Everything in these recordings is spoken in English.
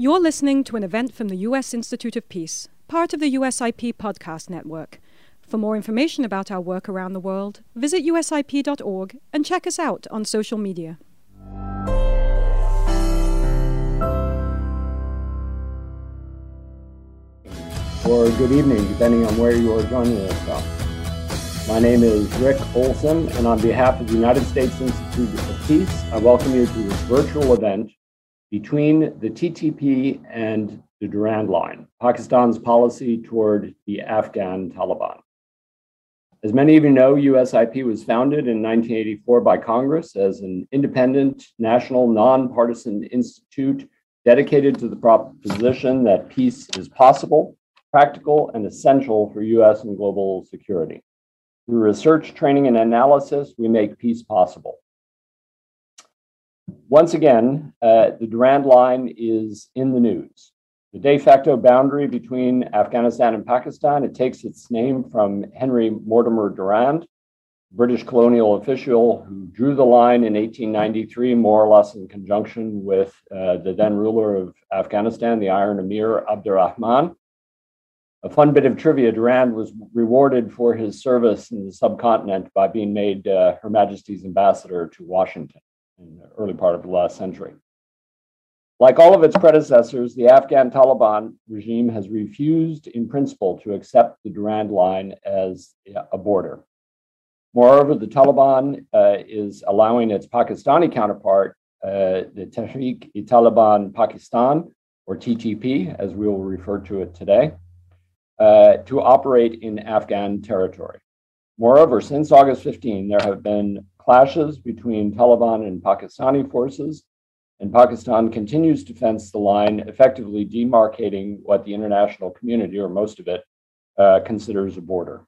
You're listening to an event from the U.S. Institute of Peace, part of the USIP podcast network. For more information about our work around the world, visit usip.org and check us out on social media. Or good evening, depending on where you are joining us from. My name is Rick Olson, and on behalf of the United States Institute of Peace, I welcome you to this virtual event between the TTP and the Durand Line, Pakistan's policy toward the Afghan Taliban. As many of you know, USIP was founded in 1984 by Congress as an independent, national, nonpartisan institute dedicated to the proposition that peace is possible, practical, and essential for US and global security. Through research, training, and analysis, we make peace possible. Once again, uh, the Durand Line is in the news. The de facto boundary between Afghanistan and Pakistan, it takes its name from Henry Mortimer Durand, British colonial official who drew the line in 1893, more or less in conjunction with uh, the then ruler of Afghanistan, the Iron Emir Abdurrahman. A fun bit of trivia Durand was rewarded for his service in the subcontinent by being made uh, Her Majesty's ambassador to Washington in the early part of the last century. Like all of its predecessors, the Afghan Taliban regime has refused in principle to accept the Durand Line as a border. Moreover, the Taliban uh, is allowing its Pakistani counterpart, uh, the Tehrik-i-Taliban Pakistan, or TTP, as we will refer to it today, uh, to operate in Afghan territory. Moreover, since August 15, there have been clashes between Taliban and Pakistani forces, and Pakistan continues to fence the line, effectively demarcating what the international community, or most of it, uh, considers a border.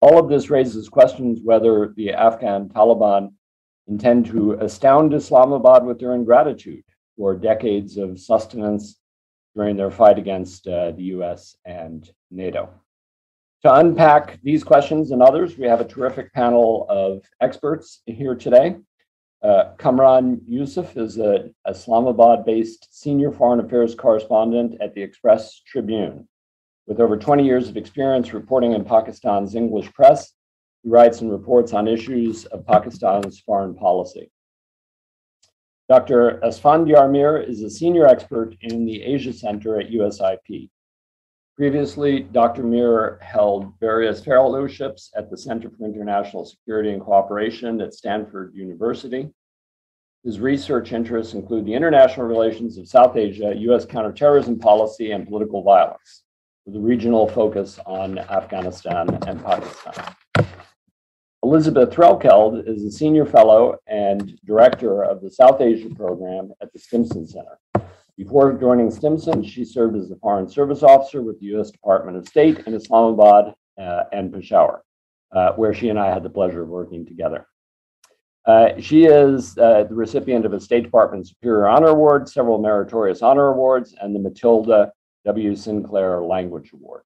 All of this raises questions whether the Afghan Taliban intend to astound Islamabad with their ingratitude for decades of sustenance during their fight against uh, the US and NATO. To unpack these questions and others, we have a terrific panel of experts here today. Uh, Kamran Yousaf is an Islamabad based senior foreign affairs correspondent at the Express Tribune. With over 20 years of experience reporting in Pakistan's English press, he writes and reports on issues of Pakistan's foreign policy. Dr. Asfandyar Mir is a senior expert in the Asia Center at USIP. Previously, Dr. Mir held various fellowships at the Center for International Security and Cooperation at Stanford University. His research interests include the international relations of South Asia, U.S. counterterrorism policy, and political violence, with a regional focus on Afghanistan and Pakistan. Elizabeth Threlkeld is a senior fellow and director of the South Asia program at the Stimson Center. Before joining Stimson, she served as a Foreign Service Officer with the U.S. Department of State in Islamabad uh, and Peshawar, uh, where she and I had the pleasure of working together. Uh, she is uh, the recipient of a State Department Superior Honor Award, several meritorious honor awards, and the Matilda W. Sinclair Language Award.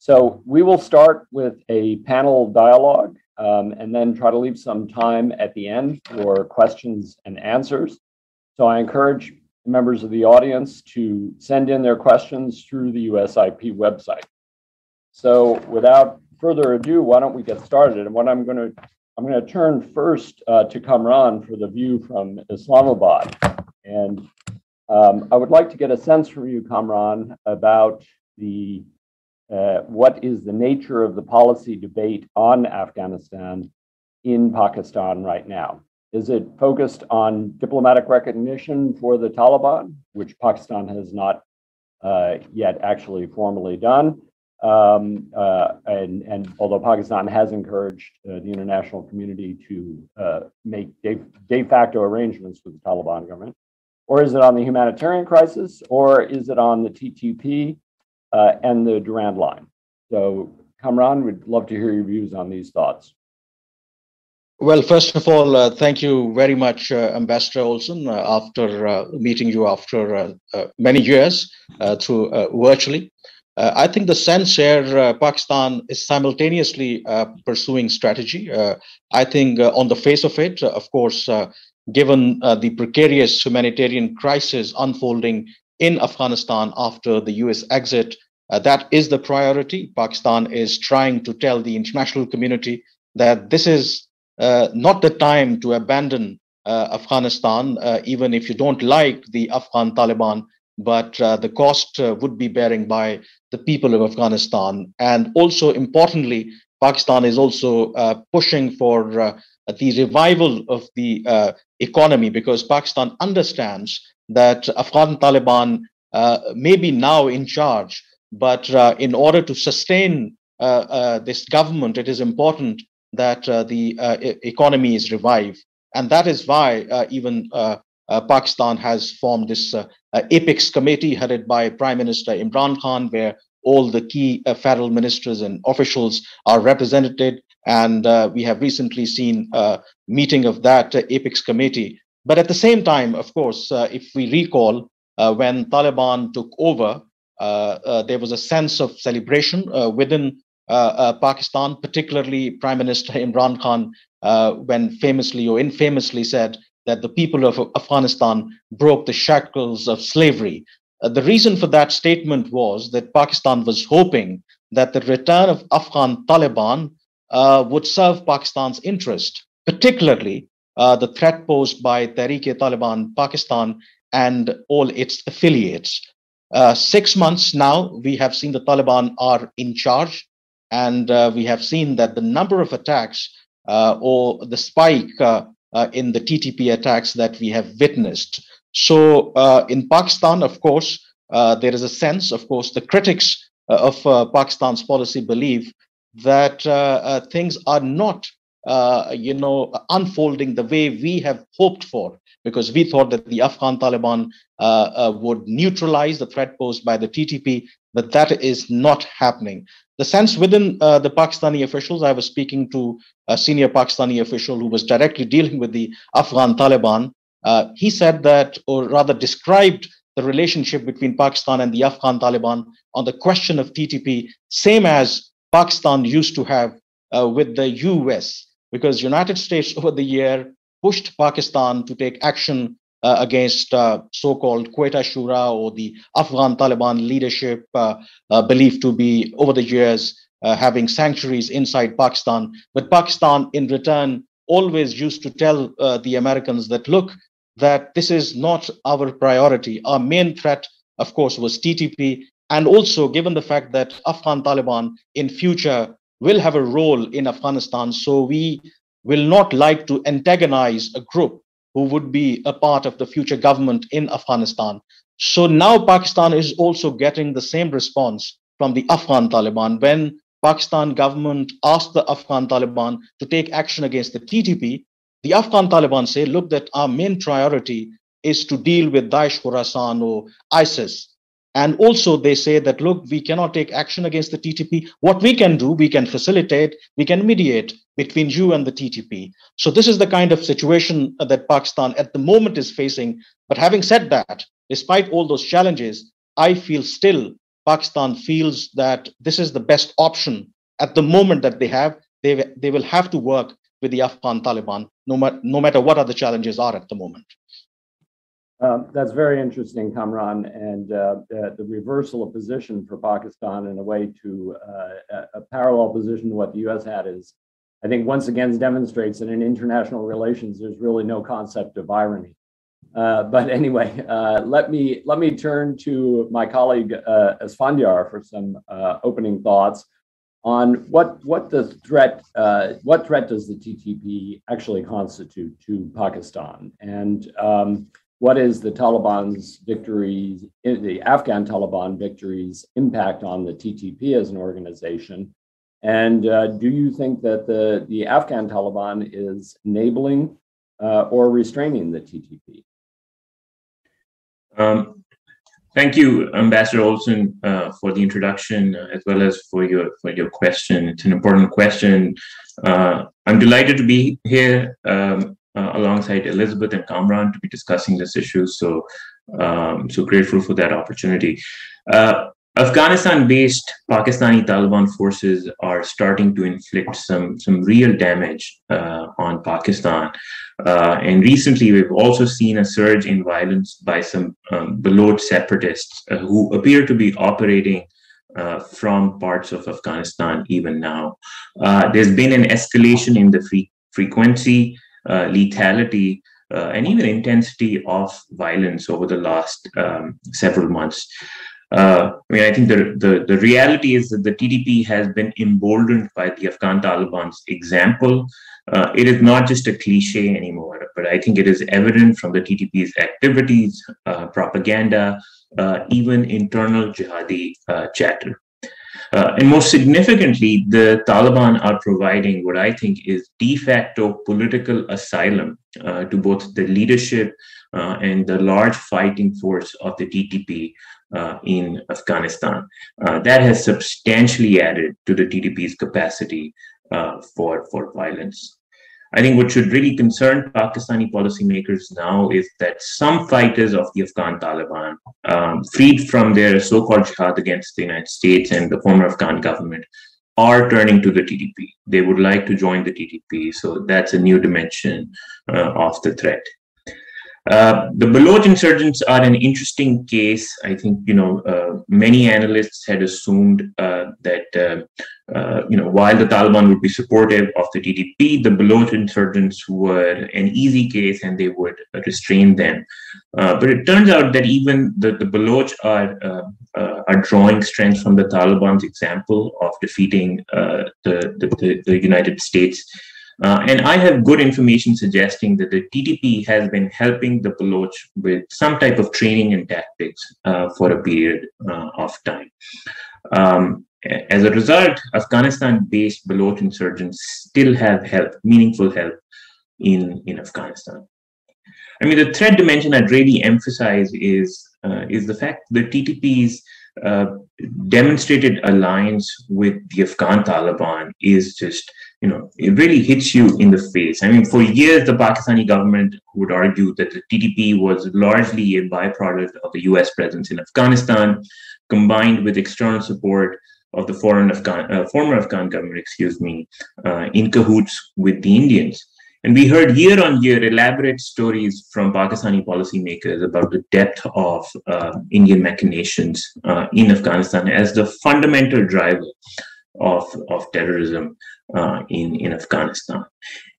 So we will start with a panel dialogue um, and then try to leave some time at the end for questions and answers. So I encourage members of the audience to send in their questions through the USIP website. So without further ado, why don't we get started? And what I'm going to I'm going to turn first uh, to Kamran for the view from Islamabad. And um, I would like to get a sense from you, Kamran, about the uh, what is the nature of the policy debate on Afghanistan in Pakistan right now. Is it focused on diplomatic recognition for the Taliban, which Pakistan has not uh, yet actually formally done? Um, uh, and, and, although Pakistan has encouraged uh, the international community to uh, make de, de, facto arrangements with the Taliban government, or is it on the humanitarian crisis, or is it on the TTP uh, and the Durand Line? So, Kamran, we'd love to hear your views on these thoughts. Well, first of all, uh, thank you very much, uh, Ambassador Olson, uh, after uh, meeting you after uh, uh, many years through virtually. I think the sense here, Pakistan is simultaneously pursuing strategy. I think on the face of it, of course, given the precarious humanitarian crisis unfolding in Afghanistan after the US exit. That is the priority. Pakistan is trying to tell the international community that this is not the time to abandon uh, Afghanistan, uh, even if you don't like the Afghan Taliban, but uh, the cost would be bearing by the people of Afghanistan. And also, importantly, Pakistan is also pushing for the revival of the uh, economy because Pakistan understands that Afghan Taliban uh, may be now in charge, but uh, in order to sustain uh, uh, this government, it is important that uh, the economy is revived. And that is why even Pakistan has formed this APEX committee headed by Prime Minister Imran Khan, where all the key federal ministers and officials are represented and uh, we have recently seen a meeting of that uh, apex committee but at the same time of course uh, if we recall uh, when taliban took over uh, uh, there was a sense of celebration within pakistan particularly prime minister imran khan when famously or infamously said that the people of afghanistan broke the shackles of slavery the reason for that statement was that pakistan was hoping that the return of afghan taliban uh, would serve Pakistan's interest, particularly uh, the threat posed by Tehreek-e-Taliban Pakistan and all its affiliates. Uh, six months now, we have seen the Taliban are in charge, and uh, we have seen that the number of attacks uh, or the spike uh, in the TTP attacks that we have witnessed. So, in Pakistan, of course, there is a sense, of course, the critics of Pakistan's policy believe that uh, uh, things are not uh, you know unfolding the way we have hoped for because we thought that the afghan taliban would neutralize the threat posed by the ttp but that is not happening the sense within uh, the Pakistani officials, I was speaking to a senior Pakistani official who was directly dealing with the Afghan Taliban. Uh, he said that, or rather described the relationship between Pakistan and the Afghan Taliban on the question of TTP, same as Pakistan used to have uh, with the US, because United States over the year pushed Pakistan to take action uh, against uh, so-called Quetta Shura or the Afghan Taliban leadership uh, uh, believed to be over the years uh, having sanctuaries inside Pakistan. But Pakistan, in return, always used to tell the Americans that look, that this is not our priority. Our main threat, of course, was TTP, and also given the fact that afghan taliban in future will have a role in afghanistan so we will not like to antagonize a group who would be a part of the future government in afghanistan. So now pakistan is also getting the same response from the afghan taliban. When pakistan government asked the afghan taliban to take action against the ttp the afghan taliban say look that our main priority is to deal with daesh khorasan or isis and also, they say that, look, we cannot take action against the TTP. What we can do, we can facilitate, we can mediate between you and the TTP. So, this is the kind of situation that Pakistan at the moment is facing. But having said that, despite all those challenges, I feel still Pakistan feels that this is the best option at the moment that they have. They, they will have to work with the Afghan Taliban, no, ma- no matter what other challenges are at the moment. Um, that's very interesting, Kamran, and uh, the, the, reversal of position for Pakistan in a way to uh, a parallel position to what the U.S. had is, I think, once again demonstrates that in international relations there's really no concept of irony. Uh, but anyway, uh, let me let me turn to my colleague uh, Asfandyar for some uh, opening thoughts on what what the threat what threat does the TTP actually constitute to Pakistan and um, what is the Taliban's victories, the Afghan Taliban victories' impact on the TTP as an organization? And uh, do you think that the, the Afghan Taliban is enabling uh, or restraining the TTP? Um, thank you, Ambassador Olson, uh, for the introduction uh, as well as for your for your question. It's an important question. Uh, I'm delighted to be here. Um, uh, alongside Elizabeth and Kamran to be discussing this issue. So, um, so grateful for that opportunity. Uh, Afghanistan based Pakistani Taliban forces are starting to inflict some, some real damage uh, on Pakistan. Uh, and recently, we've also seen a surge in violence by some um, separatists uh, who appear to be operating uh, from parts of Afghanistan even now. Uh, there's been an escalation in the free- frequency, lethality, and even intensity of violence over the last um, several months. Uh, I mean, I think the, the, the reality is that the TTP has been emboldened by the Afghan Taliban's example. Uh, it is not just a cliche anymore, but I think it is evident from the TTP's activities, uh, propaganda, uh, even internal jihadi uh, chatter. Uh, and most significantly, the Taliban are providing what I think is de facto political asylum to both the leadership and the large fighting force of the TTP uh, in Afghanistan. Uh, that has substantially added to the TTP's capacity uh, for, for violence. I think what should really concern Pakistani policymakers now is that some fighters of the Afghan Taliban, um, freed from their so called jihad against the United States and the former Afghan government, are turning to the TTP. They would like to join the TTP. So that's a new dimension uh, of the threat. Uh, the Baloch insurgents are an interesting case. I think you know uh, many analysts had assumed uh, that uh, uh, you know while the Taliban would be supportive of the TTP, the Baloch insurgents were an easy case and they would restrain them. but it turns out that even the, the Baloch are are drawing strength from the Taliban's example of defeating the, the, the United States uh, and I have good information suggesting that the TTP has been helping the Baloch with some type of training and tactics uh, for a period uh, of time. Um, as a result, Afghanistan-based Baloch insurgents still have help, meaningful help in, in Afghanistan. I mean, the threat dimension I'd really emphasize is uh, is the fact that TTP's demonstrated alliance with the Afghan Taliban is just you know, it really hits you in the face. I mean, for years, the Pakistani government would argue that the TTP was largely a byproduct of the US presence in Afghanistan, combined with external support of the foreign Afghan, uh, former Afghan government, excuse me, uh, in cahoots with the Indians. And we heard year on year elaborate stories from Pakistani policymakers about the depth of uh, Indian machinations uh, in Afghanistan as the fundamental driver of, of terrorism uh, in, in Afghanistan.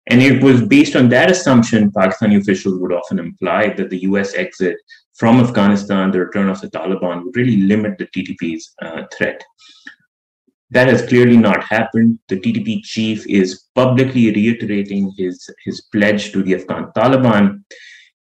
And it was based on that assumption, Pakistani officials would often imply that the US exit from Afghanistan, the return of the Taliban, would really limit the TTP's uh, threat. That has clearly not happened. The TTP chief is publicly reiterating his, his pledge to the Afghan Taliban.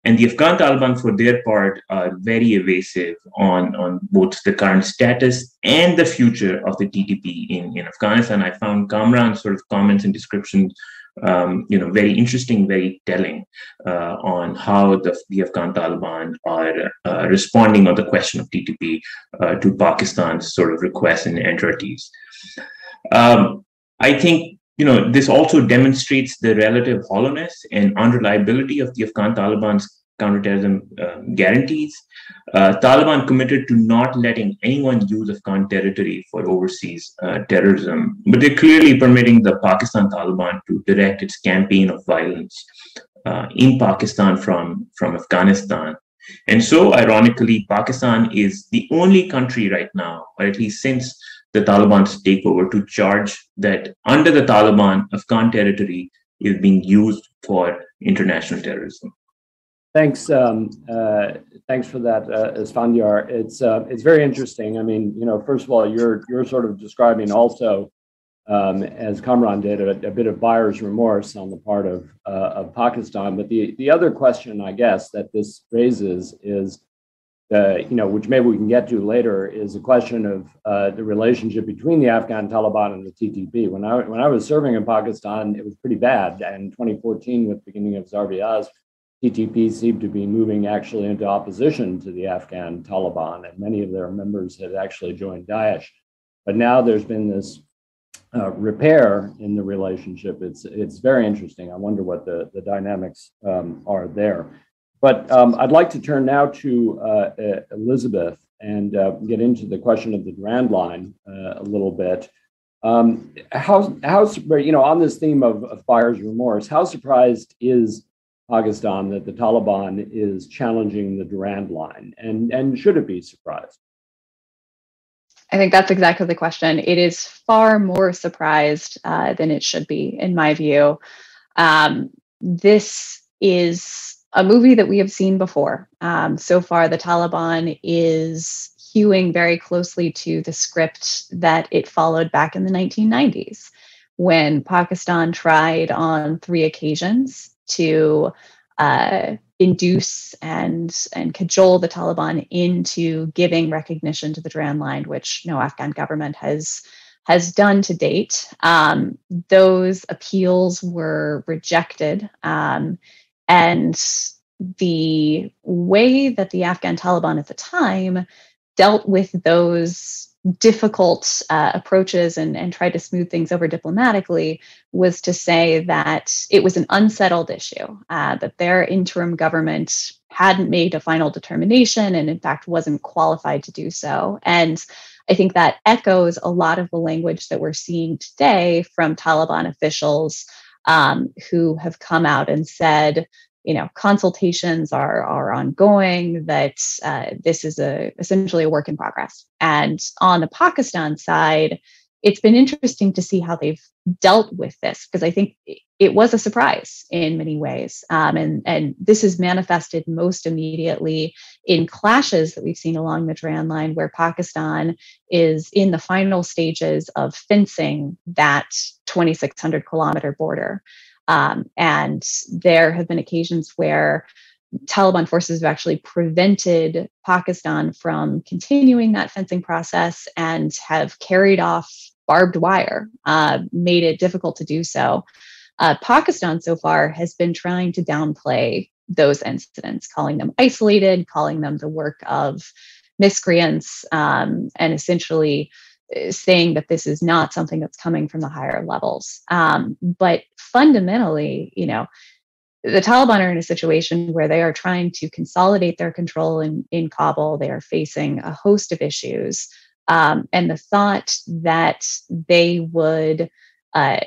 And the Afghan Taliban, for their part, are very evasive on, on both the current status and the future of the TTP in, in Afghanistan. I found Kamran's sort of comments and descriptions, um, you know, very interesting, very telling uh, on how the, the Afghan Taliban are uh, responding on the question of TTP uh, to Pakistan's sort of requests and entreaties. Um, I think you know, this also demonstrates the relative hollowness and unreliability of the Afghan Taliban's counterterrorism uh, guarantees. Uh, Taliban committed to not letting anyone use Afghan territory for overseas uh, terrorism, but they're clearly permitting the Pakistan Taliban to direct its campaign of violence uh, in Pakistan from, from Afghanistan. And so, ironically, Pakistan is the only country right now, or at least since the Taliban's takeover to charge that under the Taliban, Afghan territory is being used for international terrorism. Thanks, um, uh, thanks for that, uh, Asfandyar. It's uh, it's very interesting. I mean, you know, first of all, you're you're sort of describing also, um, as Kamran did, a, a, bit of buyer's remorse on the part of uh, of Pakistan. But the the other question, I guess, that this raises is the, you know, which maybe we can get to later, is a question of uh, the relationship between the Afghan Taliban and the TTP. When I when I was serving in Pakistan, it was pretty bad. And 2014, with the beginning of Zarb-e-Azb, TTP seemed to be moving actually into opposition to the Afghan Taliban, and many of their members had actually joined Daesh. But now there's been this uh, repair in the relationship. It's it's very interesting. I wonder what the the dynamics um, are there. but um, I'd like to turn now to uh, Elizabeth and uh, get into the question of the Durand Line uh, a little bit. Um, how, how, you know, on this theme of, of buyer's remorse, how surprised is Pakistan that the Taliban is challenging the Durand Line, and and should it be surprised? I think that's exactly the question. It is far more surprised uh, than it should be, in my view. Um, this is a movie that we have seen before. Um, so far, the Taliban is hewing very closely to the script that it followed back in the 1990s when Pakistan tried on three occasions to uh, induce and and cajole the Taliban into giving recognition to the Durand Line, which no Afghan government has has done to date. Um, those appeals were rejected, um, and the way that the Afghan Taliban at the time dealt with those difficult uh, approaches and, and tried to smooth things over diplomatically was to say that it was an unsettled issue, uh, that their interim government hadn't made a final determination and, in fact, wasn't qualified to do so. And I think that echoes a lot of the language that we're seeing today from Taliban officials um, who have come out and said, you know consultations are are ongoing that uh, this is a essentially a work in progress. And on the pakistan side it's been interesting to see how they've dealt with this because i think it was a surprise in many ways. Um, and and this is manifested most immediately in clashes that we've seen along the Durand line where pakistan is in the final stages of fencing that 2600 kilometer border um, and there have been occasions where Taliban forces have actually prevented Pakistan from continuing that fencing process and have carried off barbed wire, uh, made it difficult to do so. Uh, Pakistan so far has been trying to downplay those incidents, calling them isolated, calling them the work of miscreants, um, and essentially saying that this is not something that's coming from the higher levels. Um, but fundamentally, you know, the Taliban are in a situation where they are trying to consolidate their control in, in Kabul. They are facing a host of issues. Um, and the thought that they would uh,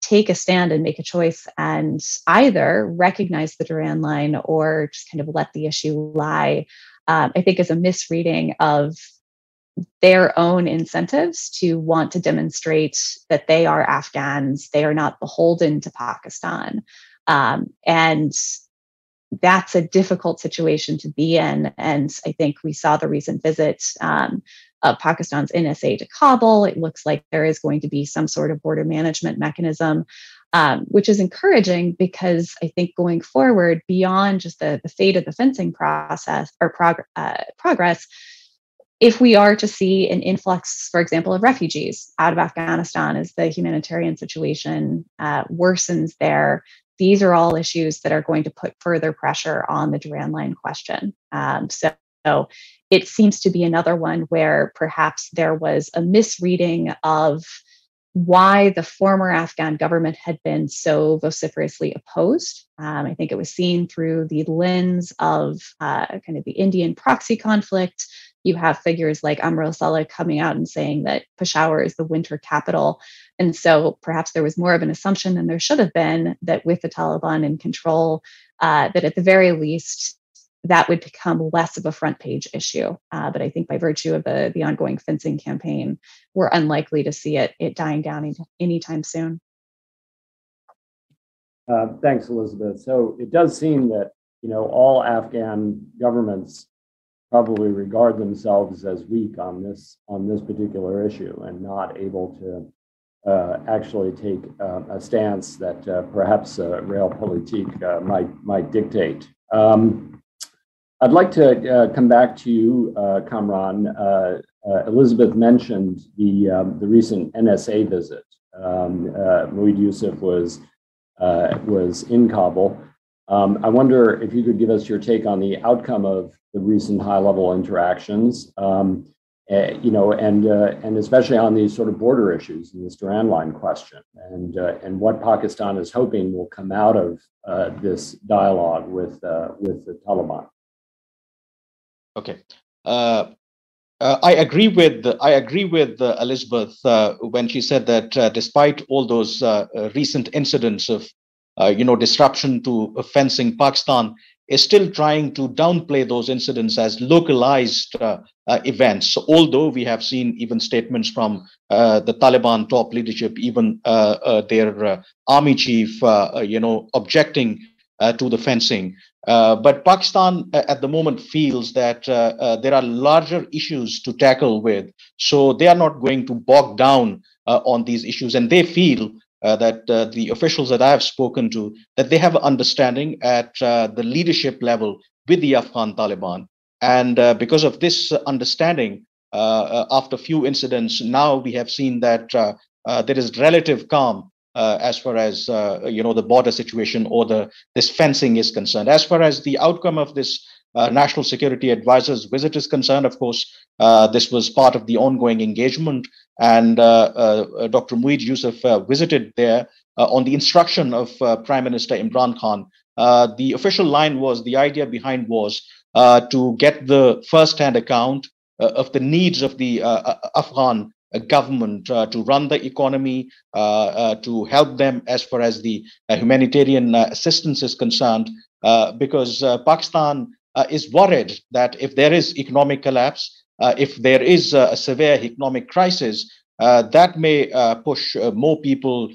take a stand and make a choice and either recognize the Durand line or just kind of let the issue lie, um, I think is a misreading of their own incentives to want to demonstrate that they are Afghans, they are not beholden to Pakistan. Um, and that's a difficult situation to be in. And I think we saw the recent visit um, of Pakistan's NSA to Kabul. It looks like there is going to be some sort of border management mechanism. Um, which is encouraging because I think going forward, beyond just the, the fate of the fencing process or prog- uh, progress, if we are to see an influx, for example, of refugees out of Afghanistan as the humanitarian situation uh, worsens there, these are all issues that are going to put further pressure on the Durand Line question. Um, so, so it seems to be another one where perhaps there was a misreading of why the former Afghan government had been so vociferously opposed. Um, I think it was seen through the lens of uh, kind of the Indian proxy conflict, you have figures like Amrullah coming out and saying that Peshawar is the winter capital. And so perhaps there was more of an assumption than there should have been that with the Taliban in control, uh, that at the very least, that would become less of a front page issue. Uh, but I think by virtue of the, the ongoing fencing campaign, we're unlikely to see it, it dying down any, anytime soon. Uh, thanks, Elizabeth. So it does seem that you know all Afghan governments probably regard themselves as weak on this on this particular issue and not able to uh, actually take uh, a stance that uh, perhaps uh, realpolitik might might dictate. Um, I'd like to uh, come back to you, uh, Kamran. Elizabeth mentioned the um, the recent NSA visit. Um, Moeed Yusuf was was in Kabul. Um, I wonder if you could give us your take on the outcome of the recent high level interactions. Um, uh, you know, and uh, and especially on these sort of border issues and this Durand line question, and uh, and what Pakistan is hoping will come out of uh, this dialogue with uh, with the Taliban. Okay. Uh, I agree with I agree with Elizabeth when she said that despite all those recent incidents of you know disruption to fencing, Pakistan is still trying to downplay those incidents as localized uh, uh, events. So although we have seen even statements from uh, the Taliban top leadership, even uh, uh, their uh, army chief, you know, objecting Uh, to the fencing, uh, but Pakistan uh, at the moment feels that there are larger issues to tackle with, so they are not going to bog down on these issues, and they feel uh, that uh, the officials that I have spoken to that they have an understanding at uh, the leadership level with the Afghan Taliban, and because of this understanding, after a few incidents, now we have seen that there is relative calm uh, as far as uh, you know the border situation or the this fencing is concerned. As far as the outcome of this uh, national security advisor's visit is concerned, of course, this was part of the ongoing engagement and uh, uh, Dr. Moeed Yusuf uh, visited there on the instruction of Prime Minister Imran Khan. the official line was the idea behind was to get the first-hand account of the needs of the Afghan government uh, to run the economy, uh, uh, to help them as far as the humanitarian assistance is concerned, because Pakistan is worried that if there is economic collapse, uh, if there is a severe economic crisis, uh, that may uh, push more people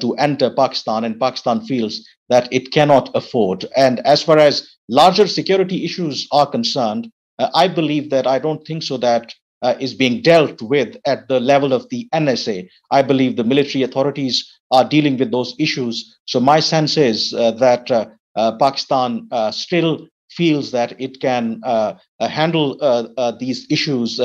to enter Pakistan, and Pakistan feels that it cannot afford. And as far as larger security issues are concerned, I believe that I don't think so that uh, is being dealt with at the level of the NSA. I believe the military authorities are dealing with those issues. So my sense is uh, that uh, Pakistan still feels that it can uh, uh, handle uh, these issues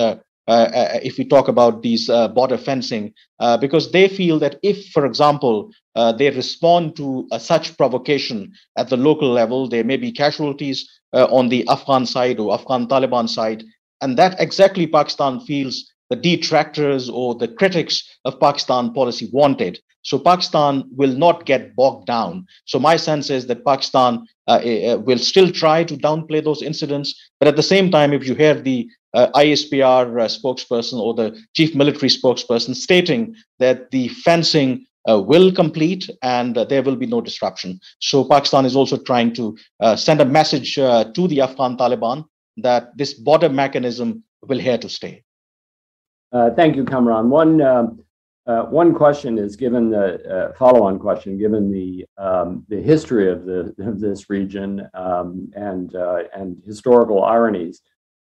if we talk about these border fencing, because they feel that if, for example, they respond to such provocation at the local level, there may be casualties on the Afghan side or Afghan Taliban side, and that exactly Pakistan feels the detractors or the critics of Pakistan policy wanted. So Pakistan will not get bogged down. So my sense is that Pakistan uh, uh, will still try to downplay those incidents, but at the same time, if you hear the uh, ISPR uh, spokesperson or the chief military spokesperson stating that the fencing uh, will complete and uh, there will be no disruption. So Pakistan is also trying to send a message to the Afghan Taliban that this border mechanism will here to stay. thank you, Kamran. One um, uh, one question is given the uh, follow-on question, given the um, the history of the of this region um, and uh, and historical ironies.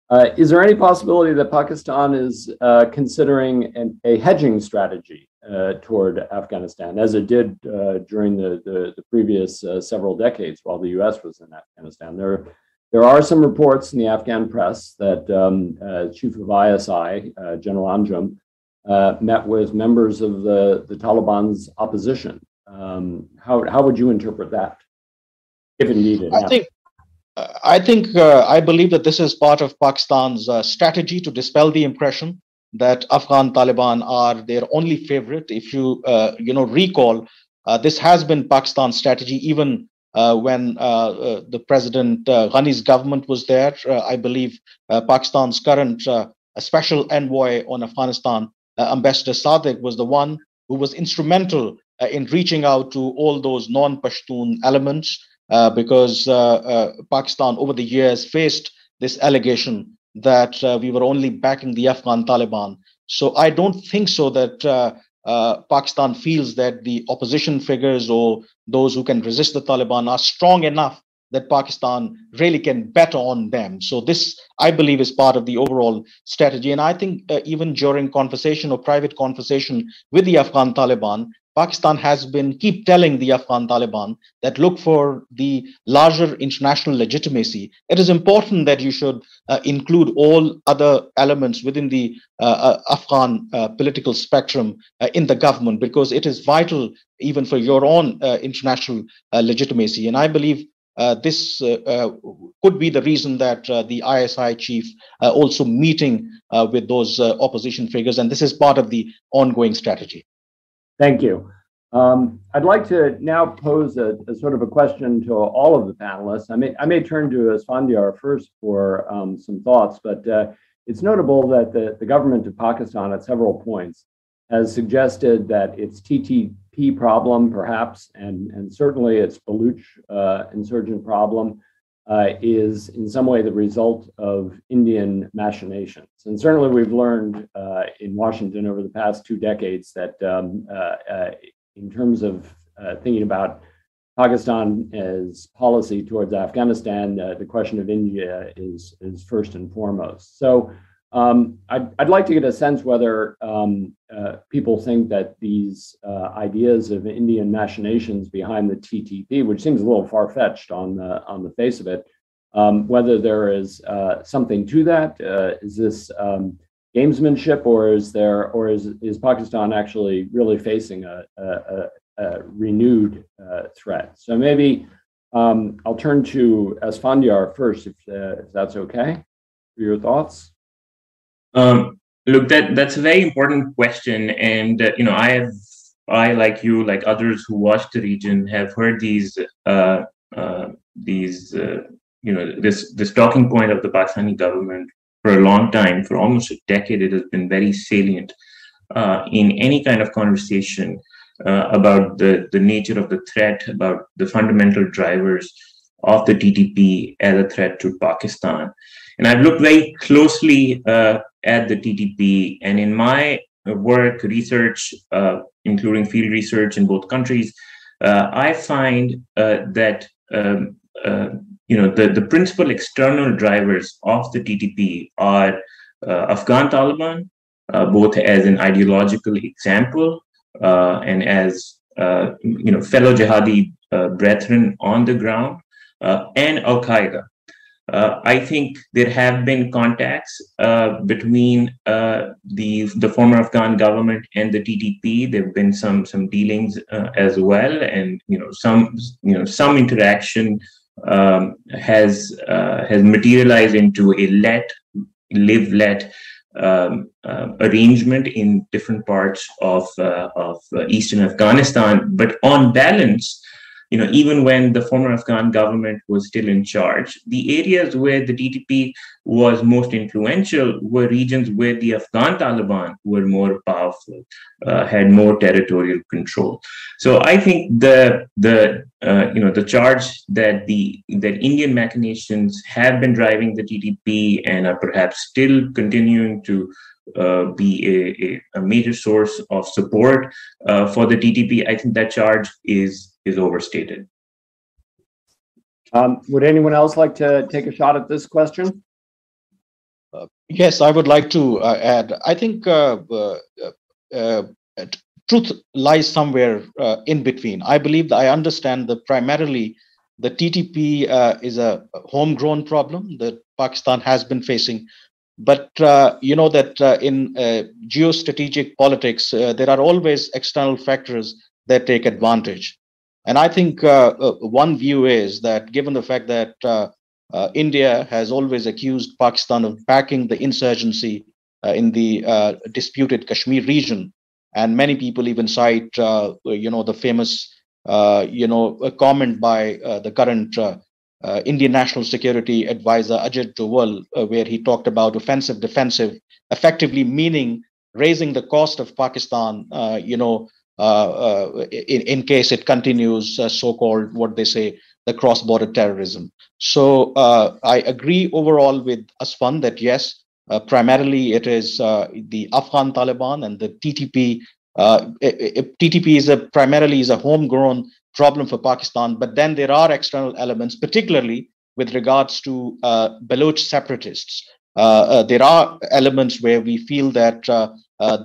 Uh, is there any possibility that Pakistan is uh, considering an, a hedging strategy uh, toward Afghanistan, as it did during the, the, the previous several decades while the U.S. was in Afghanistan? There, there are some reports in the Afghan press that um, Chief of ISI, General Anjum, uh, met with members of the, the Taliban's opposition. Um, how, how would you interpret that, if indeed it I think, I think, uh, I believe that this is part of Pakistan's uh, strategy to dispel the impression that Afghan Taliban are their only favorite. If you, uh, you know, recall, uh, this has been Pakistan's strategy even uh, when uh, uh, the President Ghani's government was there. I believe Pakistan's current special envoy on Afghanistan uh, Ambassador Sadiq was the one who was instrumental uh, in reaching out to all those non Pashtun elements uh, because Pakistan over the years faced this allegation that we were only backing the Afghan Taliban. So I don't think so that uh, Pakistan feels that the opposition figures or those who can resist the Taliban are strong enough that Pakistan really can bet on them. So this, I believe, is part of the overall strategy. And I think uh, even during conversation or private conversation with the Afghan Taliban, Pakistan has been keep telling the Afghan Taliban that look for the larger international legitimacy. It is important that you should uh, include all other elements within the uh, uh Afghan uh, political spectrum uh, in the government because it is vital even for your own uh, international legitimacy. And I believe uh, this uh, uh, could be the reason that the ISI chief also meeting with those opposition figures, and this is part of the ongoing strategy. Thank you. Um, I'd like to now pose a, a, sort of a question to all of the panelists. I may, I may turn to Asfandyar first for um, some thoughts, but uh, it's notable that the, the government of Pakistan at several points has suggested that its TTP problem, perhaps, and, and certainly its Baluch uh, insurgent problem, uh, is in some way the result of Indian machinations. And certainly we've learned uh, in Washington over the past two decades that um, uh, uh, in terms of uh, thinking about Pakistan as policy towards Afghanistan, the question of India is, is first and foremost. So um, I'd, I'd, like to get a sense whether um, uh, people think that these uh, ideas of Indian machinations behind the TTP, which seems a little far fetched on the on the face of it, um, whether there is uh, something to that. Uh, is this um, gamesmanship, or is there, or is is Pakistan actually really facing a, a, a renewed uh, threat? So maybe um, I'll turn to Asfandyar first, if, uh, if that's okay. For your thoughts. Um, look, that that's a very important question, and uh, you know, I have, I like you, like others who watch the region, have heard these, uh, uh, these, uh, you know, this this talking point of the Pakistani government for a long time, for almost a decade. It has been very salient uh, in any kind of conversation uh, about the the nature of the threat, about the fundamental drivers of the TTP as a threat to Pakistan. And I've looked very closely at the TTP, and in my work, research, uh, including field research in both countries, uh, I find uh, that um, uh, you know the, the principal external drivers of the TTP are uh, Afghan Taliban, both as an ideological example and as you know fellow jihadi brethren on the ground, and Al Qaeda. Uh, I think there have been contacts uh, between uh, the the former Afghan government and the TTP. There have been some some dealings uh, as well, and you know some you know some interaction um, has uh, has materialized into a let live let um, uh, arrangement in different parts of of eastern Afghanistan. But on balance, you know, even when the former Afghan government was still in charge, the areas where the TTP was most influential were regions where the Afghan Taliban were more powerful, uh, had more territorial control. So I think the the uh, you know the charge that the that Indian machinations have been driving the TTP and are perhaps still continuing to uh, be a, a, a, major source of support uh, for the TTP. I think that charge is is overstated. Um, would anyone else like to take a shot at this question? Uh, yes, I would like to uh, add. I think uh, uh, uh truth lies somewhere uh, in between. I believe that I understand that primarily the TTP is a homegrown problem that Pakistan has been facing. But you know that in geostrategic politics, there are always external factors that take advantage. And I think uh, uh, one view is that given the fact that uh, uh, India has always accused Pakistan of backing the insurgency uh, in the uh, disputed Kashmir region, and many people even cite, you know, the famous, you know, comment by the current Uh, Indian National Security Advisor Ajit Doval, uh, where he talked about offensive defensive, effectively meaning raising the cost of Pakistan, uh, you know, uh, uh, in, in case it continues uh, so-called what they say the cross-border terrorism. So I agree overall with Asfan that yes, primarily it is the Afghan Taliban and the TTP. TTP is a primarily is a homegrown problem for Pakistan, but then there are external elements, particularly with regards to uh, Baloch separatists. Uh, uh, there are elements where we feel that uh,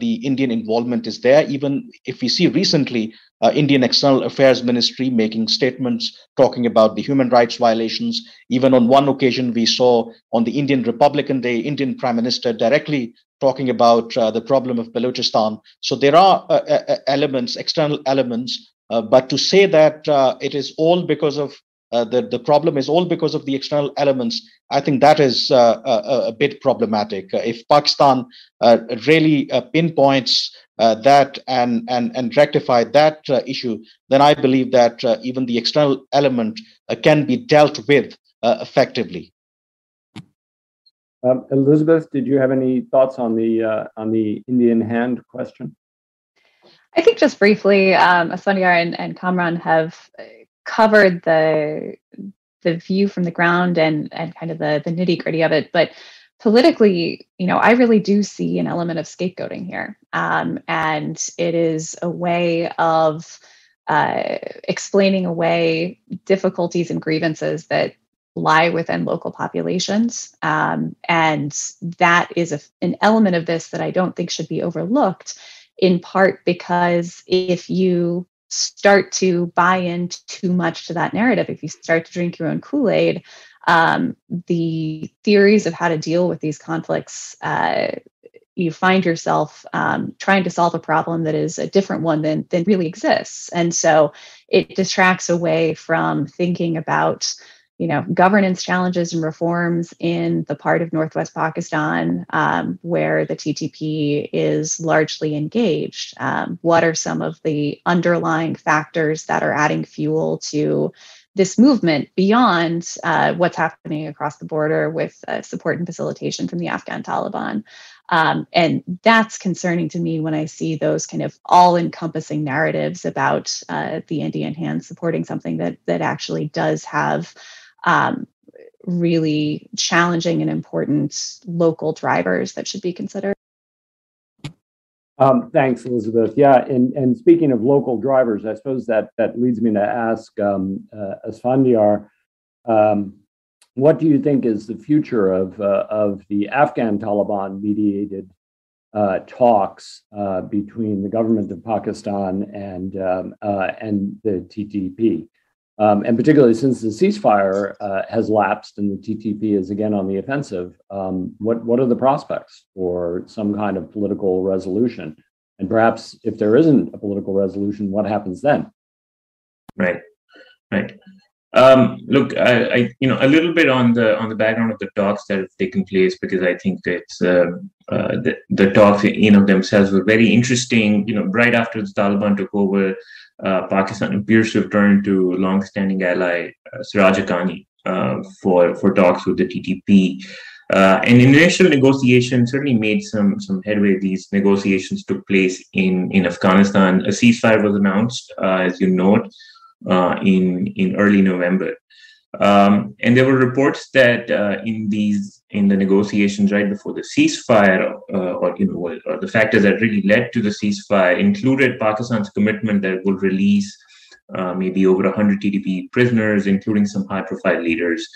the Indian involvement is there. Even if we see recently uh, Indian External Affairs Ministry making statements talking about the human rights violations. Even on one occasion, we saw on the Indian Republican Day, Indian Prime Minister directly talking about uh, the problem of Balochistan. So there are uh, uh elements, external elements, but to say that it is all because of uh, that the problem is all because of the external elements, I think that is uh, a, a, bit problematic. Uh, if Pakistan uh, really uh, pinpoints uh, that and and and rectify that issue, then I believe that even the external element can be dealt with effectively. Um, Elizabeth, did you have any thoughts on the on the Indian hand question? I think just briefly, um, and, and Kamran have covered the the view from the ground and and kind of the the nitty gritty of it, but politically, you know, I really do see an element of scapegoating here, um, and it is a way of uh, explaining away difficulties and grievances that lie within local populations. Um, and that is a, an element of this that I don't think should be overlooked, in part because if you start to buy in too much to that narrative, if you start to drink your own Kool Aid, um, the theories of how to deal with these conflicts, uh, you find yourself um, trying to solve a problem that is a different one than, than really exists. And so it distracts away from thinking about you know governance challenges and reforms in the part of northwest pakistan um, where the ttp is largely engaged. Um, what are some of the underlying factors that are adding fuel to this movement beyond uh, what's happening across the border with uh, support and facilitation from the afghan taliban? Um, and that's concerning to me when I see those kind of all-encompassing narratives about uh, the Indian hand supporting something that that actually does have um, really challenging and important local drivers that should be considered. Um, thanks, Elizabeth. Yeah, and, and speaking of local drivers, I suppose that that leads me to ask um, uh, Asfandyar, um, what do you think is the future of uh, of the Afghan Taliban mediated uh, talks uh, between the government of Pakistan and um, uh, and the TTP? Um, and particularly since the ceasefire uh, has lapsed and the TTP is again on the offensive, um, what what are the prospects for some kind of political resolution? And perhaps if there isn't a political resolution, what happens then? Right, right. Um, look, I, I, you know, a little bit on the on the background of the talks that have taken place because I think it's uh, uh, the the talks in of themselves were very interesting. You know, right after the Taliban took over, uh, Pakistan appears to have turned to long-standing ally uh, Siraj Haqqani uh, for for talks with the TTP. Uh, and initial negotiations certainly made some some headway. These negotiations took place in in Afghanistan. A ceasefire was announced, uh, as you note, uh, in in early November. Um, and there were reports that uh, in these in the negotiations right before the ceasefire, uh, or you know, or the factors that really led to the ceasefire included Pakistan's commitment that it will release uh, maybe over 100 TTP prisoners, including some high-profile leaders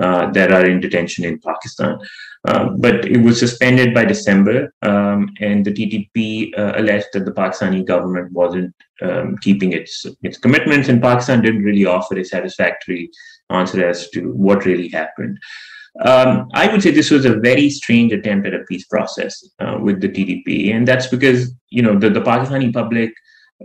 uh, that are in detention in Pakistan. Uh, but it was suspended by December, um, and the TTP uh, alleged that the Pakistani government wasn't um, keeping its its commitments, and Pakistan didn't really offer a satisfactory answer as to what really happened. Um, I would say this was a very strange attempt at a peace process uh, with the TTP, and that's because you know the, the Pakistani public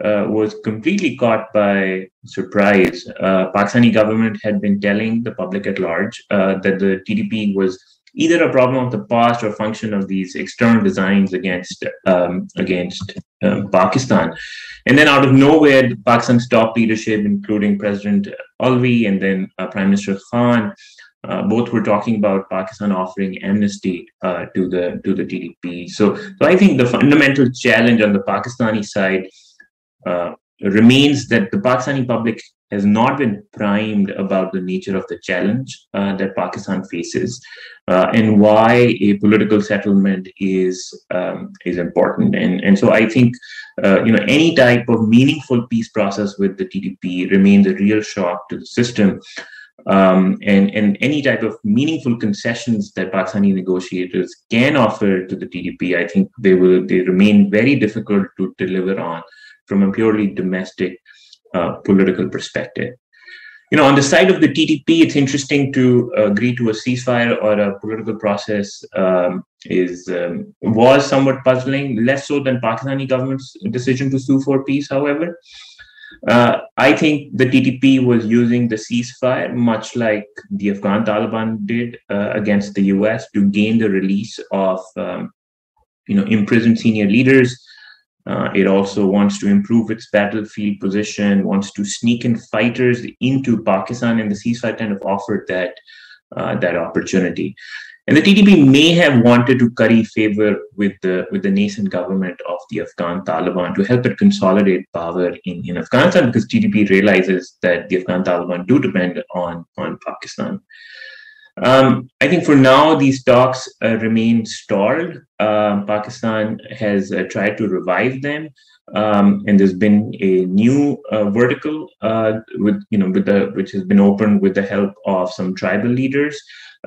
uh, was completely caught by surprise. Uh, Pakistani government had been telling the public at large uh, that the TTP was either a problem of the past or function of these external designs against um, against um, Pakistan. And then out of nowhere, Pakistan's top leadership, including President Alvi and then uh, Prime Minister Khan, uh, both were talking about Pakistan offering amnesty uh, to the to the TTP. So, so I think the fundamental challenge on the Pakistani side remains that the Pakistani public has not been primed about the nature of the challenge uh, that Pakistan faces uh, and why a political settlement is um, is important. And and so I think uh, you know any type of meaningful peace process with the TTP remains a real shock to the system. Um, and, and any type of meaningful concessions that Pakistani negotiators can offer to the TTP, I think they will they remain very difficult to deliver on from a purely domestic uh, political perspective. You know, on the side of the TTP, it's interesting to agree to a ceasefire or a political process um, is um, was somewhat puzzling, less so than Pakistani government's decision to sue for peace. However, Uh, I think the TTP was using the ceasefire, much like the Afghan Taliban did uh, against the US, to gain the release of um, you know imprisoned senior leaders. Uh, it also wants to improve its battlefield position, wants to sneak in fighters into Pakistan, and the ceasefire kind of offered that uh, that opportunity. And the TTP may have wanted to curry favor with the with the nascent government of the Afghan Taliban to help it consolidate power in, in Afghanistan because TTP realizes that the Afghan Taliban do depend on, on Pakistan. Um, I think for now, these talks uh, remain stalled. Uh, Pakistan has uh, tried to revive them. Um, and there's been a new uh, vertical uh, with you know with the which has been opened with the help of some tribal leaders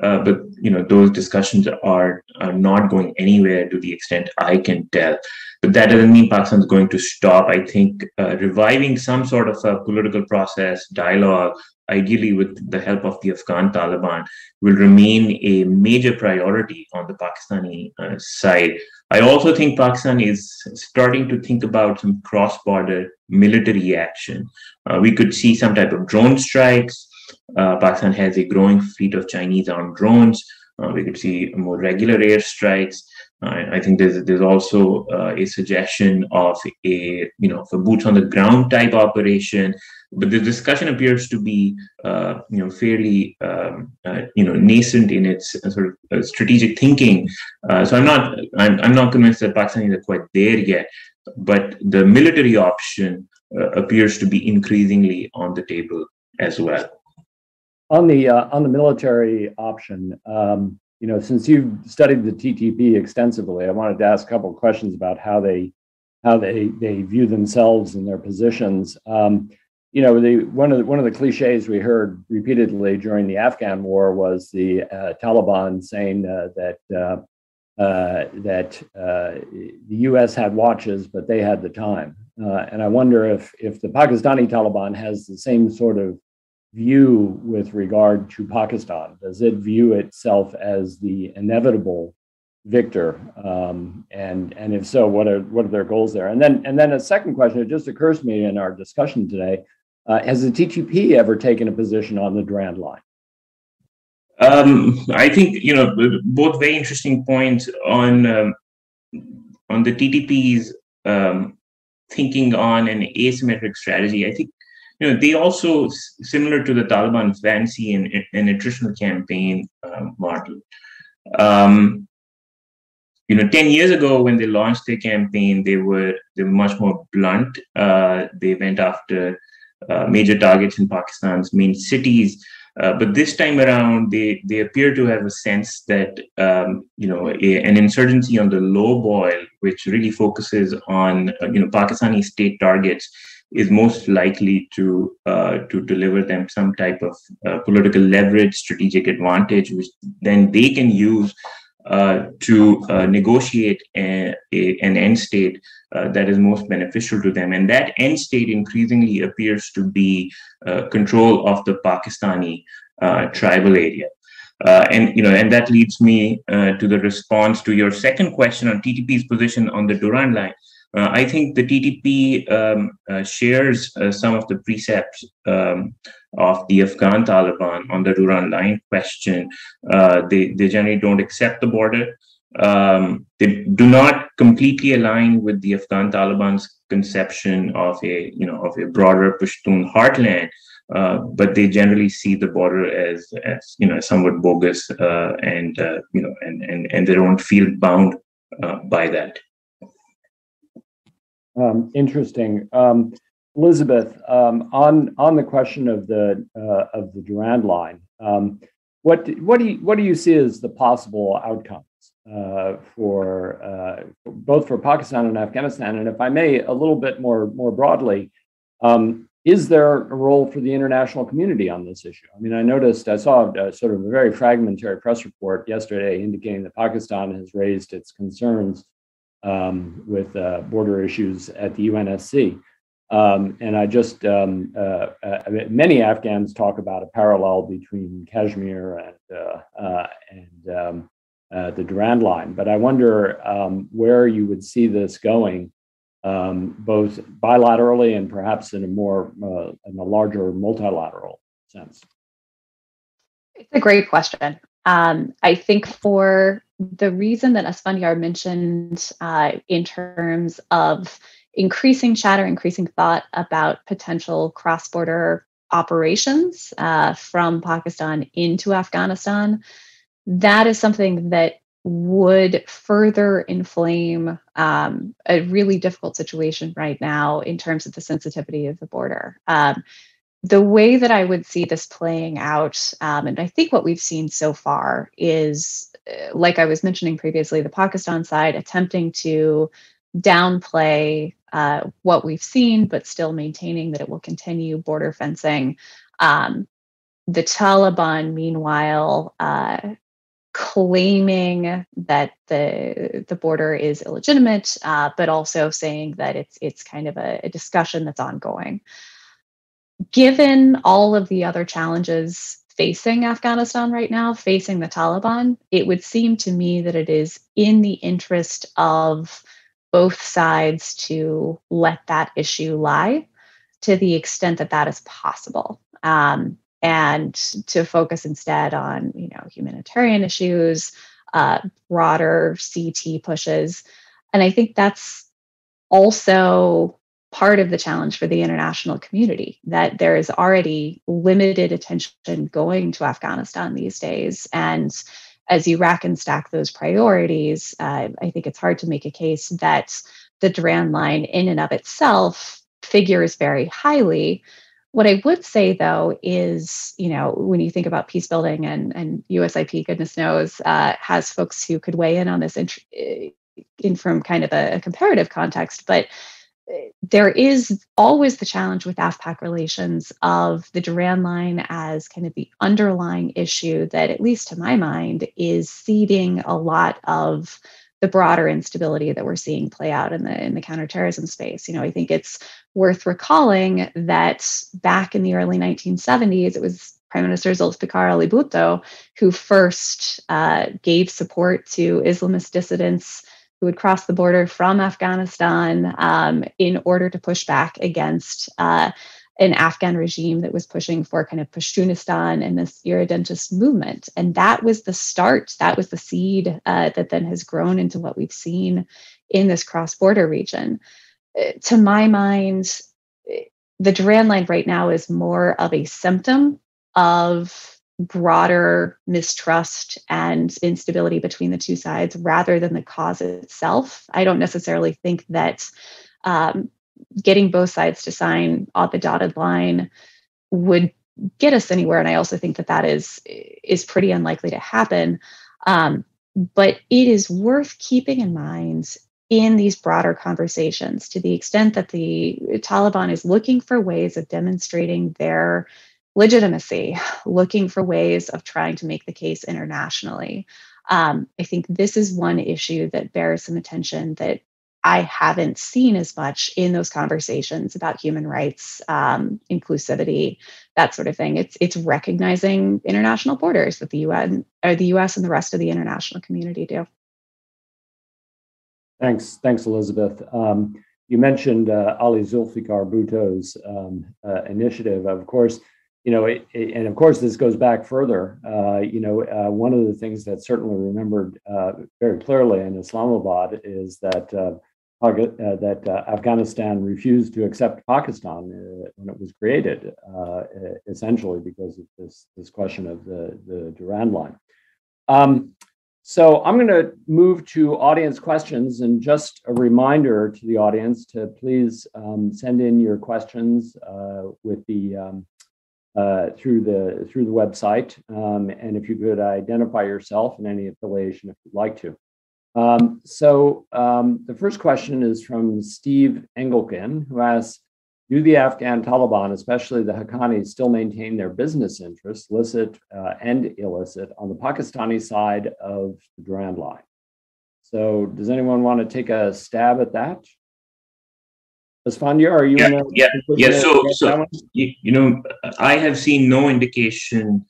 uh, but you know those discussions are, are not going anywhere to the extent I can tell. But that doesn't mean Pakistan is going to stop. I think reviving some sort of a political process, dialogue, ideally with the help of the Afghan Taliban, will remain a major priority on the Pakistani uh, side. I also think Pakistan is starting to think about some cross-border military action. Uh, we could see some type of drone strikes uh, Pakistan has a growing fleet of Chinese armed drones. Uh, we could see more regular airstrikes. Uh, I think there's there's also uh, a suggestion of a you know for boots on the ground type operation, but the discussion appears to be uh, you know fairly um, uh, you know nascent in its sort of strategic thinking. so I'm not I'm, I'm not convinced that Pakistan is quite there yet, but the military option appears to be increasingly on the table as well. On the uh, on the military option, um, you know, since you've studied the TTP extensively, I wanted to ask a couple of questions about how they how they they view themselves and their positions. Um, you know, the one of the, one of the cliches we heard repeatedly during the Afghan war was the uh, Taliban saying uh, that uh, uh that uh, the U.S. had watches, but they had the time. And I wonder if if the Pakistani Taliban has the same sort of view with regard to Pakistan? Does it view itself as the inevitable victor? Um, and and if so, what are what are their goals there? And then and then a second question, it just occurs to me in our discussion today: uh, Has the TTP ever taken a position on the Durand Line? Um, I think you know both very interesting points on um, on the TTP's um, thinking on an asymmetric strategy. I think you know, they also, similar to the Taliban, fancy an, an attritional campaign uh, model. Um, you know, 10 years ago when they launched their campaign, they were they were much more blunt. Uh, they went after major targets in Pakistan's main cities. Uh, but this time around, they, they appear to have a sense that um, you know a, an insurgency on the low boil, which really focuses on uh, you know Pakistani state targets, is most likely to uh, to deliver them some type of uh, political leverage, strategic advantage, which then they can use uh, to uh, negotiate a, a, an end state uh, that is most beneficial to them. And that end state increasingly appears to be uh, control of the Pakistani tribal area. and you know, and that leads me to the response to your second question on TTP's position on the Durand line. Uh, I think the TTP um, uh, shares uh, some of the precepts um, of the Afghan Taliban on the Durand line question. Uh, they, they generally don't accept the border. Um, they do not completely align with the Afghan Taliban's conception of a you know of a broader Pashtun heartland. Uh, but they generally see the border as, as you know somewhat bogus uh, and uh, you know and, and and they don't feel bound uh, by that. Um, interesting. Um, Elizabeth, um, on on the question of the uh, of the Durand line, um, what what do you, what do you see as the possible outcomes uh, for uh, both for Pakistan and Afghanistan? And if I may, a little bit more more broadly, um, is there a role for the international community on this issue? I mean, I noticed I saw a, sort of a very fragmentary press report yesterday indicating that Pakistan has raised its concerns um, with uh, border issues at the UNSC. Um, and I just, um, uh, uh, many Afghans talk about a parallel between Kashmir and, uh, uh, and um, uh, the Durand Line. But I wonder um, where you would see this going um, both bilaterally and perhaps in a more uh, in a larger multilateral sense? It's a great question. Um, I think for the reason that Asfandyar mentioned in terms of increasing chatter, increasing thought about potential cross border operations uh, from Pakistan into Afghanistan, that is something that would further inflame um, a really difficult situation right now in terms of the sensitivity of the border. Um, the way that I would see this playing out, um, and I think what we've seen so far is, uh, like I was mentioning previously, the Pakistan side attempting to downplay uh, what we've seen, but still maintaining that it will continue border fencing. Um, the Taliban, meanwhile, uh, claiming that the the border is illegitimate, uh, but also saying that it's it's kind of a, a discussion that's ongoing given all of the other challenges facing Afghanistan right now, facing the Taliban, it would seem to me that it is in the interest of both sides to let that issue lie to the extent that that is possible. Um, and to focus instead on you know humanitarian issues uh, broader ct pushes and i think that's also part of the challenge for the international community that there is already limited attention going to Afghanistan these days. And as you rack and stack those priorities, uh, I think it's hard to make a case that the Durand line, in and of itself, figures very highly. What I would say, though, is you know when you think about peace building and and USIP, goodness knows, uh, has folks who could weigh in on this in, in from kind of a, a comparative context, but there is always the challenge with AfPak relations of the Durand line as kind of the underlying issue that, at least to my mind, is seeding a lot of the broader instability that we're seeing play out in the in the counterterrorism space. You know, I think it's worth recalling that back in the early 1970s, it was Prime Minister Zulfikar Ali Bhutto who first uh, gave support to Islamist dissidents who would cross the border from Afghanistan um, in order to push back against uh, an Afghan regime that was pushing for kind of Pashtunistan and this irredentist movement. And that was the start, that was the seed uh, that then has grown into what we've seen in this cross border region. Uh, to my mind, the Durand line right now is more of a symptom of broader mistrust and instability between the two sides rather than the cause itself. I don't necessarily think that um, getting both sides to sign on the dotted line would get us anywhere, and I also think that that is is pretty unlikely to happen. Um, but it is worth keeping in mind in these broader conversations to the extent that the Taliban is looking for ways of demonstrating their legitimacy, looking for ways of trying to make the case internationally. Um, I think this is one issue that bears some attention that I haven't seen as much in those conversations about human rights, um, inclusivity, that sort of thing. It's it's recognizing international borders that the UN or the U.S. and the rest of the international community do. Thanks, thanks, Elizabeth. Um, you mentioned uh, Ali Zulfikar Bhutto's um, uh, initiative. Of course, you know, it, it, and of course, this goes back further. Uh, you know, uh, one of the things that's certainly remembered uh, very clearly in Islamabad is that uh, uh, that uh, Afghanistan refused to accept Pakistan when it was created, essentially because of this this question of the the Durand line. Um, so I'm going to move to audience questions, and just a reminder to the audience to please um, send in your questions with the um, uh, through the through the website. Um, and if you could identify yourself and any affiliation if you'd like to. Um, so um, the first question is from Steve Engelken, who asks, do the Afghan Taliban, especially the Haqqanis, still maintain their business interests, licit uh, and illicit, on the Pakistani side of the Durand Line? So does anyone want to take a stab at that? Asfandyar, are you? Yeah, yeah, yeah. So, so you, you know, I have seen no indication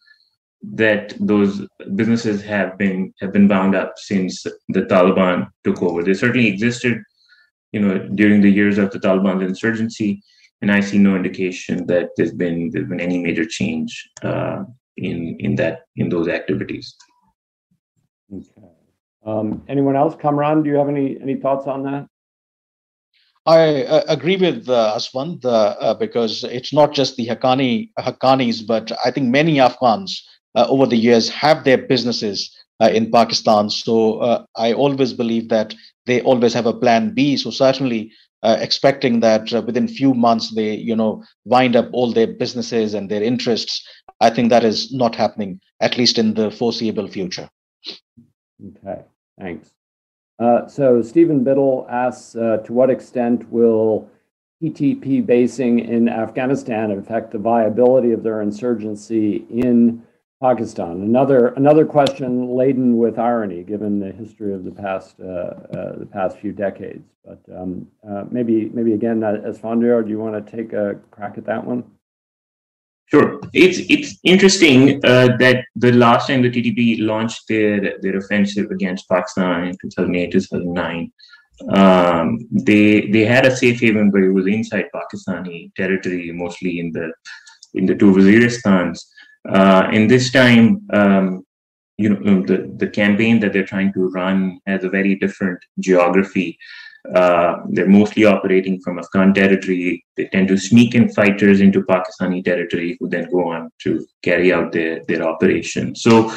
that those businesses have been have been bound up since the Taliban took over. They certainly existed, you know, during the years of the Taliban insurgency, and I see no indication that there's been there's been any major change uh, in in that in those activities. Okay. Um, anyone else? Kamran, do you have any any thoughts on that? I uh, agree with uh, Aswand uh, because it's not just the Haqqani Haqqanis, but I think many Afghans uh, over the years have their businesses uh, in Pakistan. So uh, I always believe that they always have a plan B. So certainly expecting that within few months they, you know, wind up all their businesses and their interests. I think that is not happening, at least in the foreseeable future. Okay, thanks. Uh, so Stephen Biddle asks, uh, to what extent will TTP basing in Afghanistan affect the viability of their insurgency in Pakistan? Another another question laden with irony, given the history of the past uh, uh the past few decades. But um, uh, maybe maybe again, Asfandyar, do you want to take a crack at that one? Sure. It's it's interesting uh, that the last time the TTP launched their their offensive against Pakistan in 2008 2009, um, they they had a safe haven, but it was inside Pakistani territory, mostly in the in the two Waziristans. Uh, and this time, um, you know, the the campaign that they're trying to run has a very different geography. Uh, they're mostly operating from Afghan territory. They tend to sneak in fighters into Pakistani territory who then go on to carry out their, their operation. So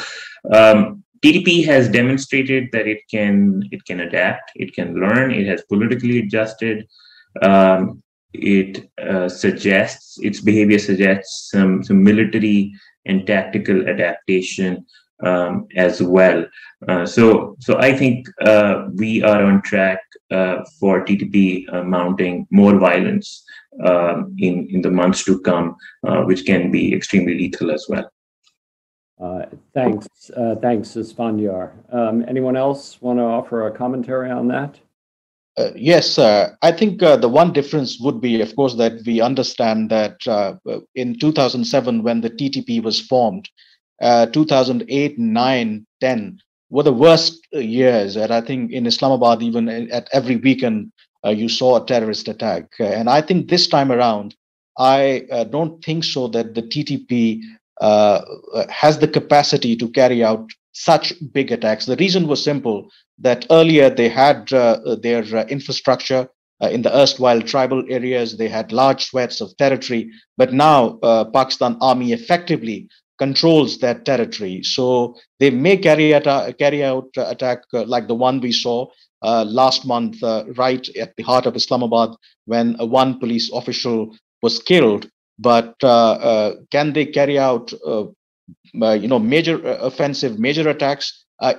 um, TTP has demonstrated that it can it can adapt, it can learn, it has politically adjusted. Um, it uh, suggests its behavior suggests some some military and tactical adaptation um, as well. Uh, so, so I think uh, we are on track uh, for TTP uh, mounting more violence um, in in the months to come, uh, which can be extremely lethal as well. Uh, thanks, thanks, Asfandyar. Um, anyone else want to offer a commentary on that? Uh, yes, uh, I think uh, the one difference would be, of course, that we understand that in 2007, when the TTP was formed, uh, 2008, 9, 10 were the worst uh, years. And I think in Islamabad, even at every weekend, uh, you saw a terrorist attack. And I think this time around, I uh, don't think so that the TTP uh, has the capacity to carry out such big attacks. The reason was simple that earlier they had their infrastructure uh, in the erstwhile tribal areas, they had large swaths of territory. But now, uh, Pakistan Army effectively controls that territory. So they may carry out, carry out attack uh, like the one we saw uh, last month, uh, right at the heart of Islamabad, when one police official was killed. But can they carry out, you know, major offensive, major attacks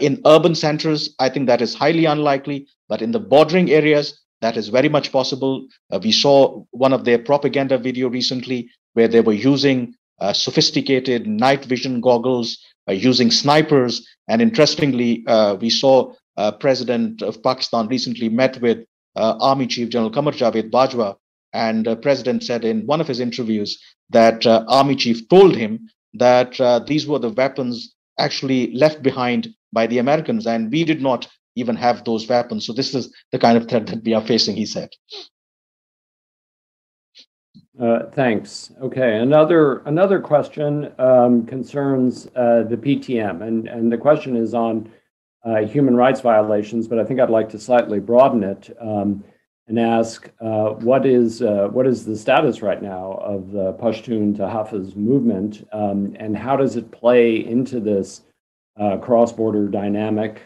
in urban centers? I think that is highly unlikely. But in the bordering areas, that is very much possible. Uh, we saw one of their propaganda video recently where they were using uh, sophisticated night vision goggles uh, using snipers. And interestingly, uh, we saw President of Pakistan recently met with Army Chief General Qamar Javed Bajwa, and President said in one of his interviews that Army Chief told him that these were the weapons actually left behind by the Americans, and we did not even have those weapons. So this is the kind of threat that we are facing, he said. Uh, thanks. Okay, another another question um, concerns uh, the PTM, and and the question is on uh, human rights violations, but I think I'd like to slightly broaden it um, and ask uh, what is uh, what is the status right now of the Pashtun Tahafuz movement, um, and how does it play into this cross-border dynamic?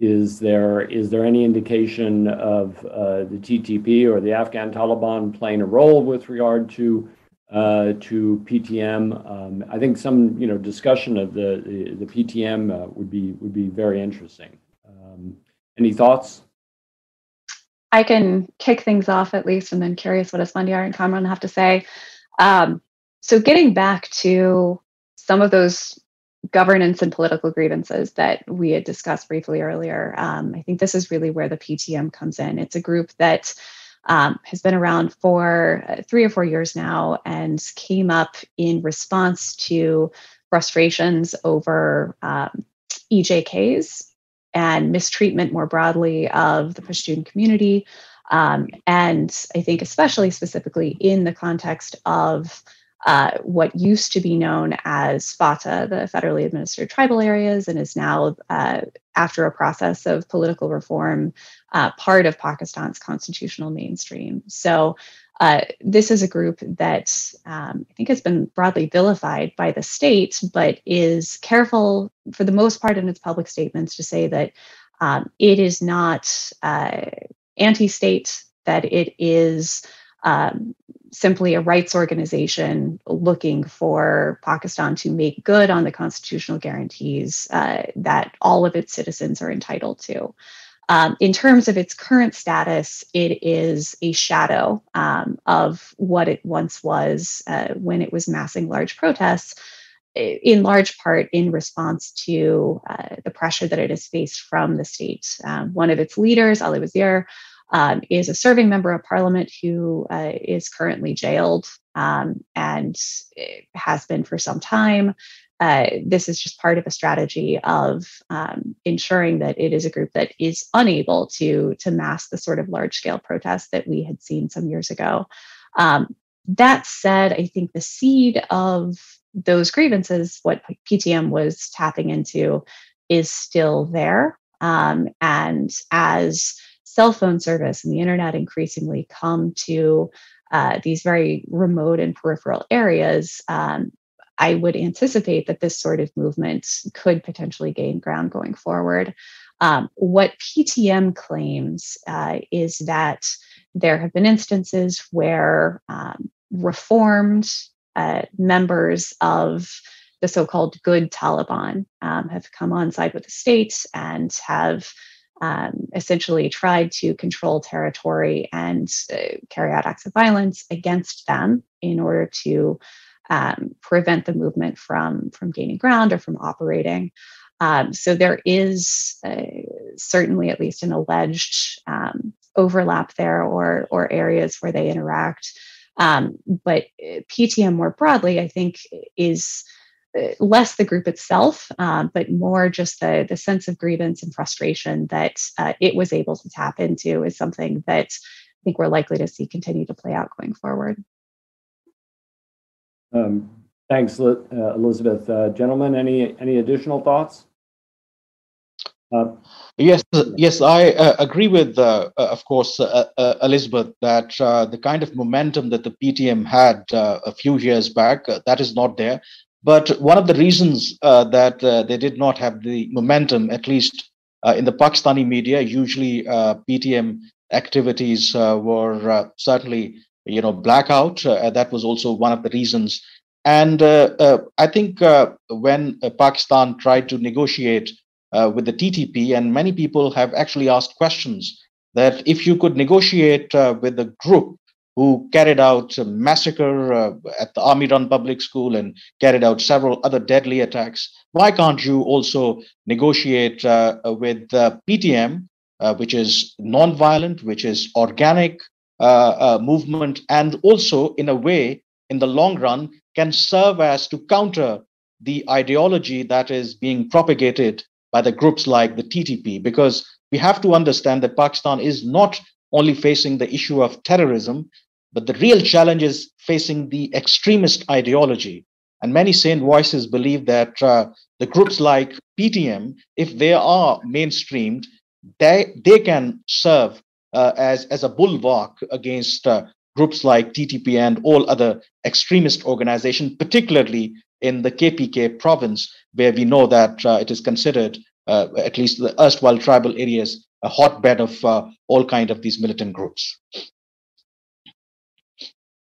Is there is there any indication of uh, the TTP or the Afghan Taliban playing a role with regard to uh, to PTM? Um, I think some you know discussion of the the, the PTM uh, would be would be very interesting. Um, any thoughts? I can kick things off at least, and then curious what Asfandyar and Kamran have to say. Um, so, getting back to some of those governance and political grievances that we had discussed briefly earlier. Um, I think this is really where the PTM comes in. It's a group that um, has been around for uh, three or four years now and came up in response to frustrations over um, EJKs and mistreatment more broadly of the Pashtun community. Um, and I think, especially specifically in the context of uh, what used to be known as FATA, the federally administered tribal areas, and is now, uh, after a process of political reform, uh, part of Pakistan's constitutional mainstream. So, uh, this is a group that um, I think has been broadly vilified by the state, but is careful, for the most part, in its public statements to say that um, it is not uh, anti state, that it is um, simply a rights organization looking for Pakistan to make good on the constitutional guarantees uh, that all of its citizens are entitled to. Um, in terms of its current status, it is a shadow um, of what it once was uh, when it was massing large protests, in large part in response to uh, the pressure that it has faced from the state. Um, one of its leaders, Ali Wazir, um, is a serving member of parliament who uh, is currently jailed um, and has been for some time. Uh, this is just part of a strategy of um, ensuring that it is a group that is unable to to mass the sort of large scale protests that we had seen some years ago. Um, that said, I think the seed of those grievances, what PTM was tapping into, is still there. Um, and as cell phone service and the internet increasingly come to uh, these very remote and peripheral areas, um, I would anticipate that this sort of movement could potentially gain ground going forward. Um, what PTM claims uh, is that there have been instances where um, reformed uh, members of the so called good Taliban um, have come on side with the state and have um, essentially tried to control territory and uh, carry out acts of violence against them in order to um, prevent the movement from from gaining ground or from operating. Um, so there is uh, certainly at least an alleged um, overlap there or or areas where they interact. Um, but uh, PTM more broadly, I think, is less the group itself, uh, but more just the, the sense of grievance and frustration that uh, it was able to tap into is something that I think we're likely to see continue to play out going forward. Um, thanks, uh, Elizabeth. Uh, gentlemen, any any additional thoughts? Uh, yes, yes, I agree with, of course, Elizabeth, that the kind of momentum that the PTM had a few years back, that is not there. But one of the reasons uh, that uh, they did not have the momentum, at least uh, in the Pakistani media, usually uh, PTM activities uh, were uh, certainly, you know, blackout. that was also one of the reasons. And I think when Pakistan tried to negotiate with the TTP, and many people have actually asked questions that if you could negotiate with the group who carried out a massacre uh, at the Army Run Public School and carried out several other deadly attacks. Why can't you also negotiate uh, with PTM, uh, which is non-violent, which is organic uh, uh, movement, and also in a way, in the long run, can serve as to counter the ideology that is being propagated by the groups like the TTP, because we have to understand that Pakistan is not only facing the issue of terrorism, but the real challenge is facing the extremist ideology. And many sane voices believe that uh, the groups like PTM, if they are mainstreamed, they, they can serve uh, as, as a bulwark against uh, groups like TTP and all other extremist organizations, particularly in the KPK province, where we know that uh, it is considered, uh, at least the erstwhile tribal areas, a hotbed of uh, all kind of these militant groups.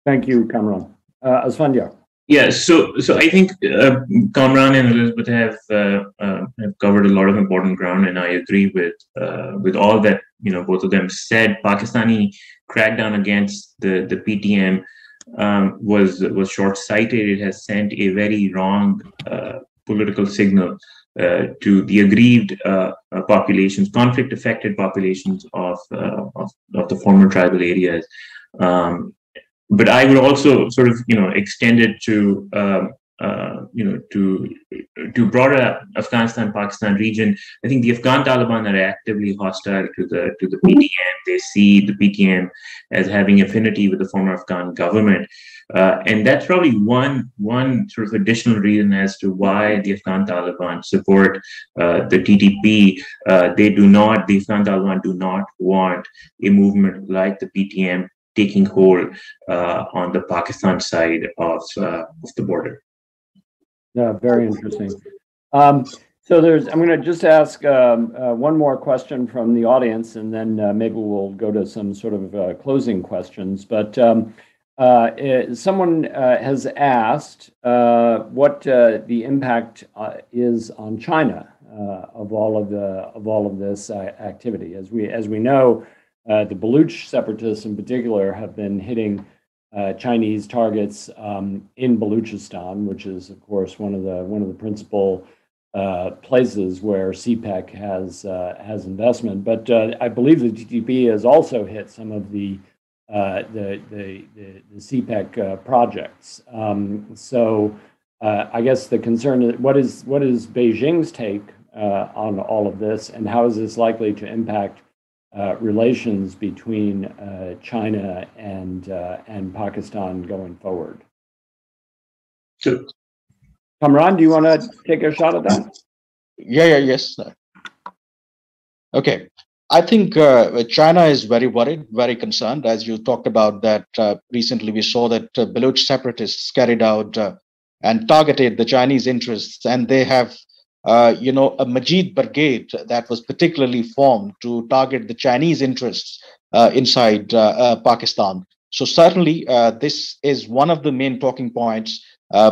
Thank you, Kamran. Uh, Asfandyar. Yeah, so so I think uh, Kamran and Elizabeth have uh, uh, have covered a lot of important ground, and I agree with uh, with all that you know both of them said. Pakistani crackdown against the the PTM um, was was short sighted. It has sent a very wrong uh, political signal uh, to the aggrieved populations, conflict affected populations of, of, of, the former tribal areas. Um, but I would also sort of, you know, extend it to um, uh, you know, to to broader Afghanistan-Pakistan region, I think the Afghan Taliban are actively hostile to the to the PTM. They see the PTM as having affinity with the former Afghan government, uh, and that's probably one one sort of additional reason as to why the Afghan Taliban support uh, the TTP. Uh, they do not, the Afghan Taliban do not want a movement like the PTM taking hold uh, on the Pakistan side of, uh, of the border. Yeah, very interesting. Um, so there's, I'm going to just ask um, uh, one more question from the audience, and then uh, maybe we'll go to some sort of uh, closing questions. But um, uh, it, someone has asked what the impact is on China of all of the of all of this activity. As we as we know, uh, the Baluch separatists in particular have been hitting uh, Chinese targets um, in Baluchistan, which is, of course, one of the one of the principal uh, places where CPEC has uh, has investment. But uh, I believe the TTP has also hit some of the the, the, the the CPEC projects. Um, so I guess the concern is what is what is Beijing's take on all of this, and how is this likely to impact relations between uh, China and uh, and Pakistan going forward. Sure. Kamran, do you want to take a shot at that? Yeah, yeah, yes. Okay. I think uh, China is very worried, very concerned. As you talked about that uh, recently, we saw that uh, Baluch separatists carried out and targeted the Chinese interests, and they have uh, you know, a Majid brigade that was particularly formed to target the Chinese interests uh, inside uh, uh Pakistan. So certainly, uh, this is one of the main talking points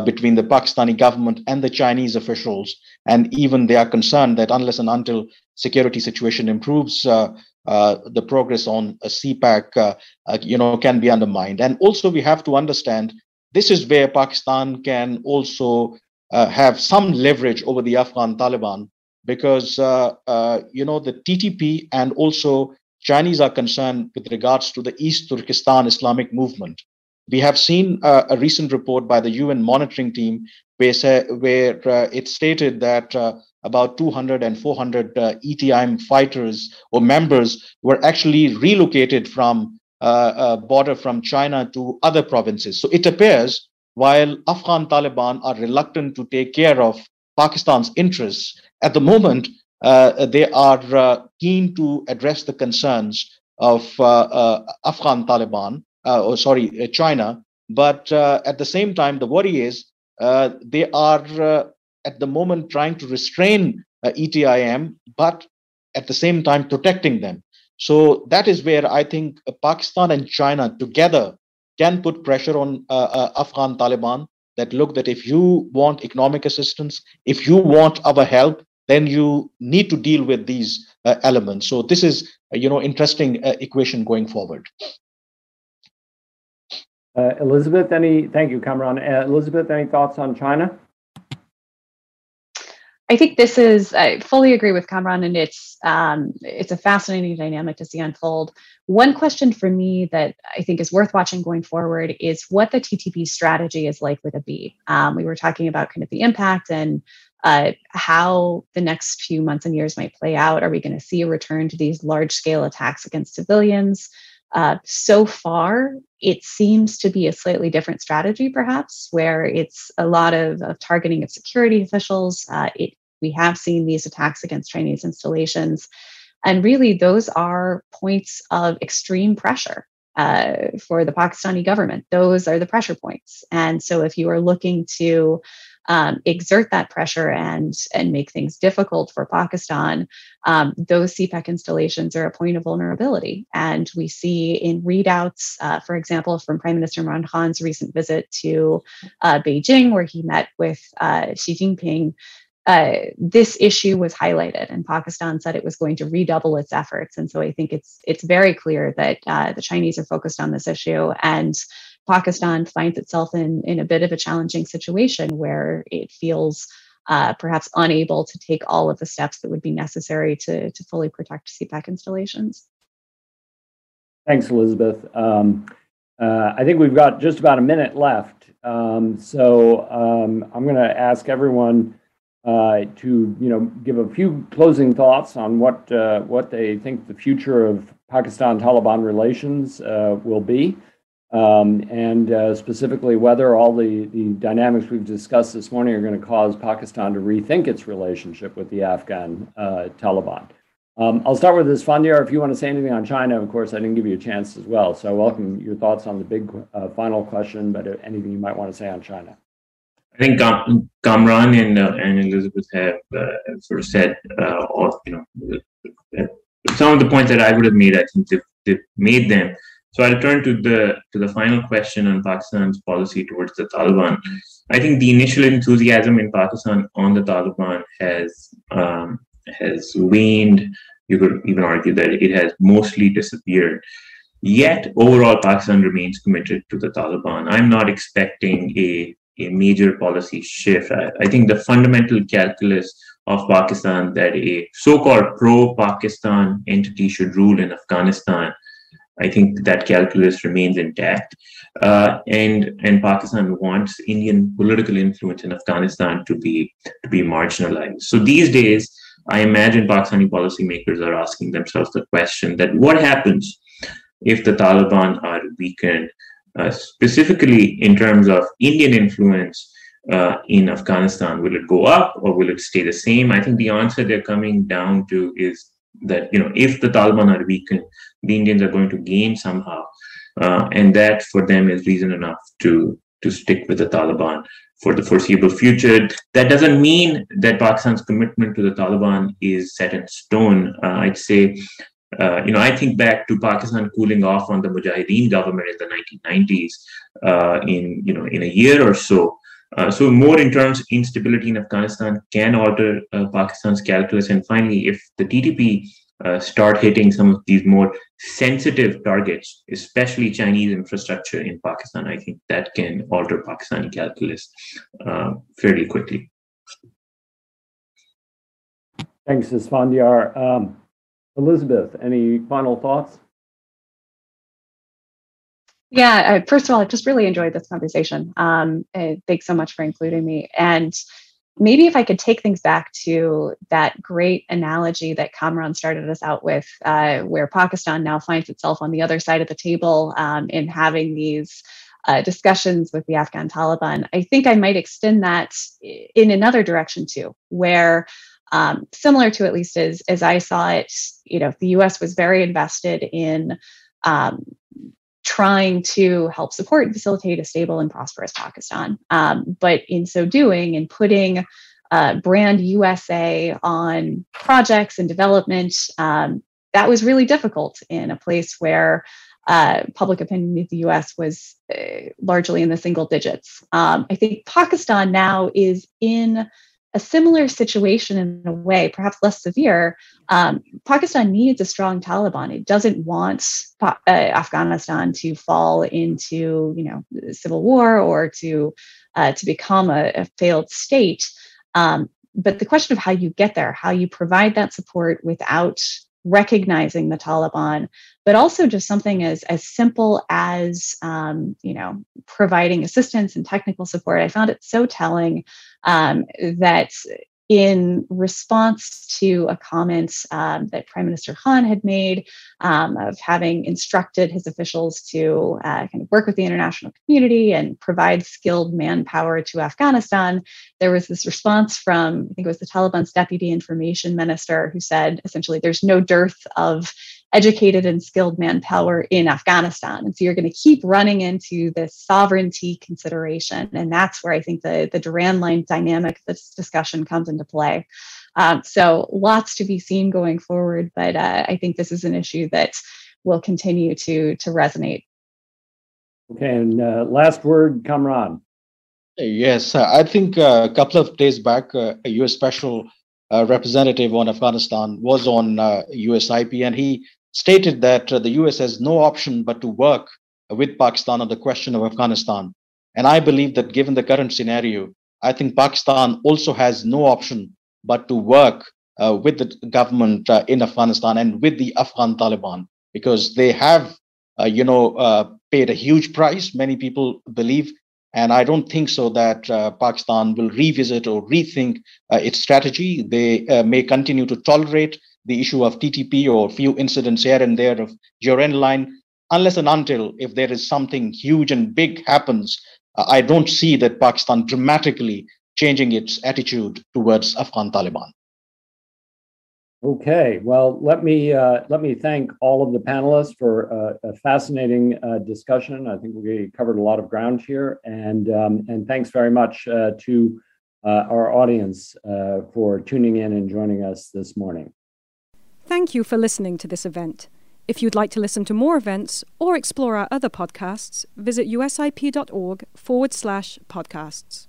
between the Pakistani government and the Chinese officials, and even they are concerned that unless and until security situation improves, the progress on a CPEC, you know, can be undermined. And also, we have to understand this is where Pakistan can also uh, have some leverage over the Afghan Taliban because uh, uh, you know the TTP and also Chinese are concerned with regards to the East Turkestan Islamic movement. We have seen uh, a recent report by the UN monitoring team where, where uh, it stated that uh, about 200 and 400 ETIM fighters or members were actually relocated from border from China to other provinces. So it appears while Afghan Taliban are reluctant to take care of Pakistan's interests, at the moment, uh, they are uh, keen to address the concerns of uh, uh Afghan Taliban, uh, or sorry, uh, China. But at the same time, the worry is they are at the moment trying to restrain ETIM, but at the same time protecting them. So that is where I think Pakistan and China together can put pressure on uh, uh, Afghan Taliban that look that if you want economic assistance, if you want our help, then you need to deal with these uh, elements. So this is you know interesting equation going forward. Elizabeth, any thank you, Kamran. Elizabeth, any thoughts on China? I think this is I fully agree with Kamran, and it's um, it's a fascinating dynamic to see unfold. One question for me that I think is worth watching going forward is what the TTP strategy is likely to be. Um, we were talking about kind of the impact and uh, how the next few months and years might play out. Are we going to see a return to these large scale attacks against civilians? Uh, so far, it seems to be a slightly different strategy, perhaps, where it's a lot of, of targeting of security officials. Uh, it, we have seen these attacks against Chinese installations. And really, those are points of extreme pressure uh, for the Pakistani government. Those are the pressure points. And so, if you are looking to um, exert that pressure and and make things difficult for Pakistan, um, those CPEC installations are a point of vulnerability. And we see in readouts, uh, for example, from Prime Minister Imran Khan's recent visit to uh, Beijing, where he met with uh, Xi Jinping. Uh, this issue was highlighted, and Pakistan said it was going to redouble its efforts. And so I think it's it's very clear that uh, the Chinese are focused on this issue, and Pakistan finds itself in, in a bit of a challenging situation where it feels uh, perhaps unable to take all of the steps that would be necessary to, to fully protect CPEC installations. Thanks, Elizabeth. Um, uh, I think we've got just about a minute left. Um, so um, I'm going to ask everyone uh, to you know give a few closing thoughts on what uh, what they think the future of Pakistan Taliban relations uh, will be, um, and uh, specifically whether all the the dynamics we've discussed this morning are going to cause Pakistan to rethink its relationship with the Afghan uh, Taliban. Um, I'll start with this, Asfandyar. If you want to say anything on China, of course, I didn't give you a chance as well. So I welcome your thoughts on the big uh, final question, but anything you might want to say on China. I think Kam- Kamran and, uh, and Elizabeth have uh, sort of said, uh, or, you know, some of the points that I would have made. I think they've, they've made them. So I'll turn to the to the final question on Pakistan's policy towards the Taliban. I think the initial enthusiasm in Pakistan on the Taliban has um, has waned. You could even argue that it has mostly disappeared. Yet, overall, Pakistan remains committed to the Taliban. I'm not expecting a, a major policy shift. I, I think the fundamental calculus of Pakistan that a so called pro Pakistan entity should rule in Afghanistan. I think that calculus remains intact. Uh, and and Pakistan wants Indian political influence in Afghanistan to be to be marginalized. So these days, I imagine Pakistani policymakers are asking themselves the question that what happens if the Taliban are weakened, uh, specifically in terms of Indian influence uh, in Afghanistan? Will it go up or will it stay the same? I think the answer they're coming down to is that you know if the Taliban are weakened, the Indians are going to gain somehow, uh, and that for them is reason enough to to stick with the Taliban for the foreseeable future. That doesn't mean that Pakistan's commitment to the Taliban is set in stone. Uh, I'd say, uh, you know, I think back to Pakistan cooling off on the Mujahideen government in the 1990s. Uh, in you know, in a year or so. Uh, so more in terms instability in Afghanistan can alter uh, Pakistan's calculus. And finally, if the TTP uh, start hitting some of these more sensitive targets, especially Chinese infrastructure in Pakistan, I think that can alter Pakistani calculus uh, fairly quickly. Thanks, Asfandyar. Um, Elizabeth, any final thoughts? Yeah, first of all, I just really enjoyed this conversation. Um, thanks so much for including me. And maybe if I could take things back to that great analogy that Kamran started us out with, uh, where Pakistan now finds itself on the other side of the table um, in having these uh, discussions with the Afghan Taliban, I think I might extend that in another direction too, where um, similar to at least as as I saw it, you know, the U.S. was very invested in um, trying to help support and facilitate a stable and prosperous Pakistan. Um, but in so doing and putting uh, brand USA on projects and development, um, that was really difficult in a place where uh, public opinion in the US was uh, largely in the single digits. Um, I think Pakistan now is in a similar situation in a way, perhaps less severe. Um, Pakistan needs a strong Taliban. It doesn't want uh, Afghanistan to fall into, you know, civil war or to uh, to become a, a failed state. Um, but the question of how you get there, how you provide that support without recognizing the Taliban, but also just something as as simple as um, you know providing assistance and technical support. I found it so telling um, that in response to a comment um, that Prime Minister Khan had made um, of having instructed his officials to uh, kind of work with the international community and provide skilled manpower to Afghanistan, there was this response from, I think it was the Taliban's deputy information minister, who said essentially there's no dearth of educated and skilled manpower in Afghanistan. And so you're going to keep running into this sovereignty consideration. And that's where I think the, the Durand line dynamic, this discussion comes into play. Um, so lots to be seen going forward, but uh, I think this is an issue that will continue to, to resonate. Okay, and uh, last word, Kamran. Yes, uh, I think uh, a couple of days back, uh, a U.S. special uh, representative on Afghanistan was on USIP, and he stated that uh, the US has no option but to work with Pakistan on the question of Afghanistan. And I believe that given the current scenario, I think Pakistan also has no option but to work uh, with the government uh, in Afghanistan and with the Afghan Taliban because they have, uh, you know, uh, paid a huge price. Many people believe, And I don't think so that uh, Pakistan will revisit or rethink its strategy. They may continue to tolerate the issue of TTP or few incidents here and there of Durand line, unless and until if there is something huge and big happens. Uh, I don't see that Pakistan dramatically changing its attitude towards Afghan Taliban. Okay, well, let me uh, let me thank all of the panelists for uh, a fascinating uh, discussion. I think we covered a lot of ground here, and um, and thanks very much uh, to uh, our audience uh, for tuning in and joining us this morning. Thank you for listening to this event. If you'd like to listen to more events or explore our other podcasts, visit usip.org forward slash podcasts.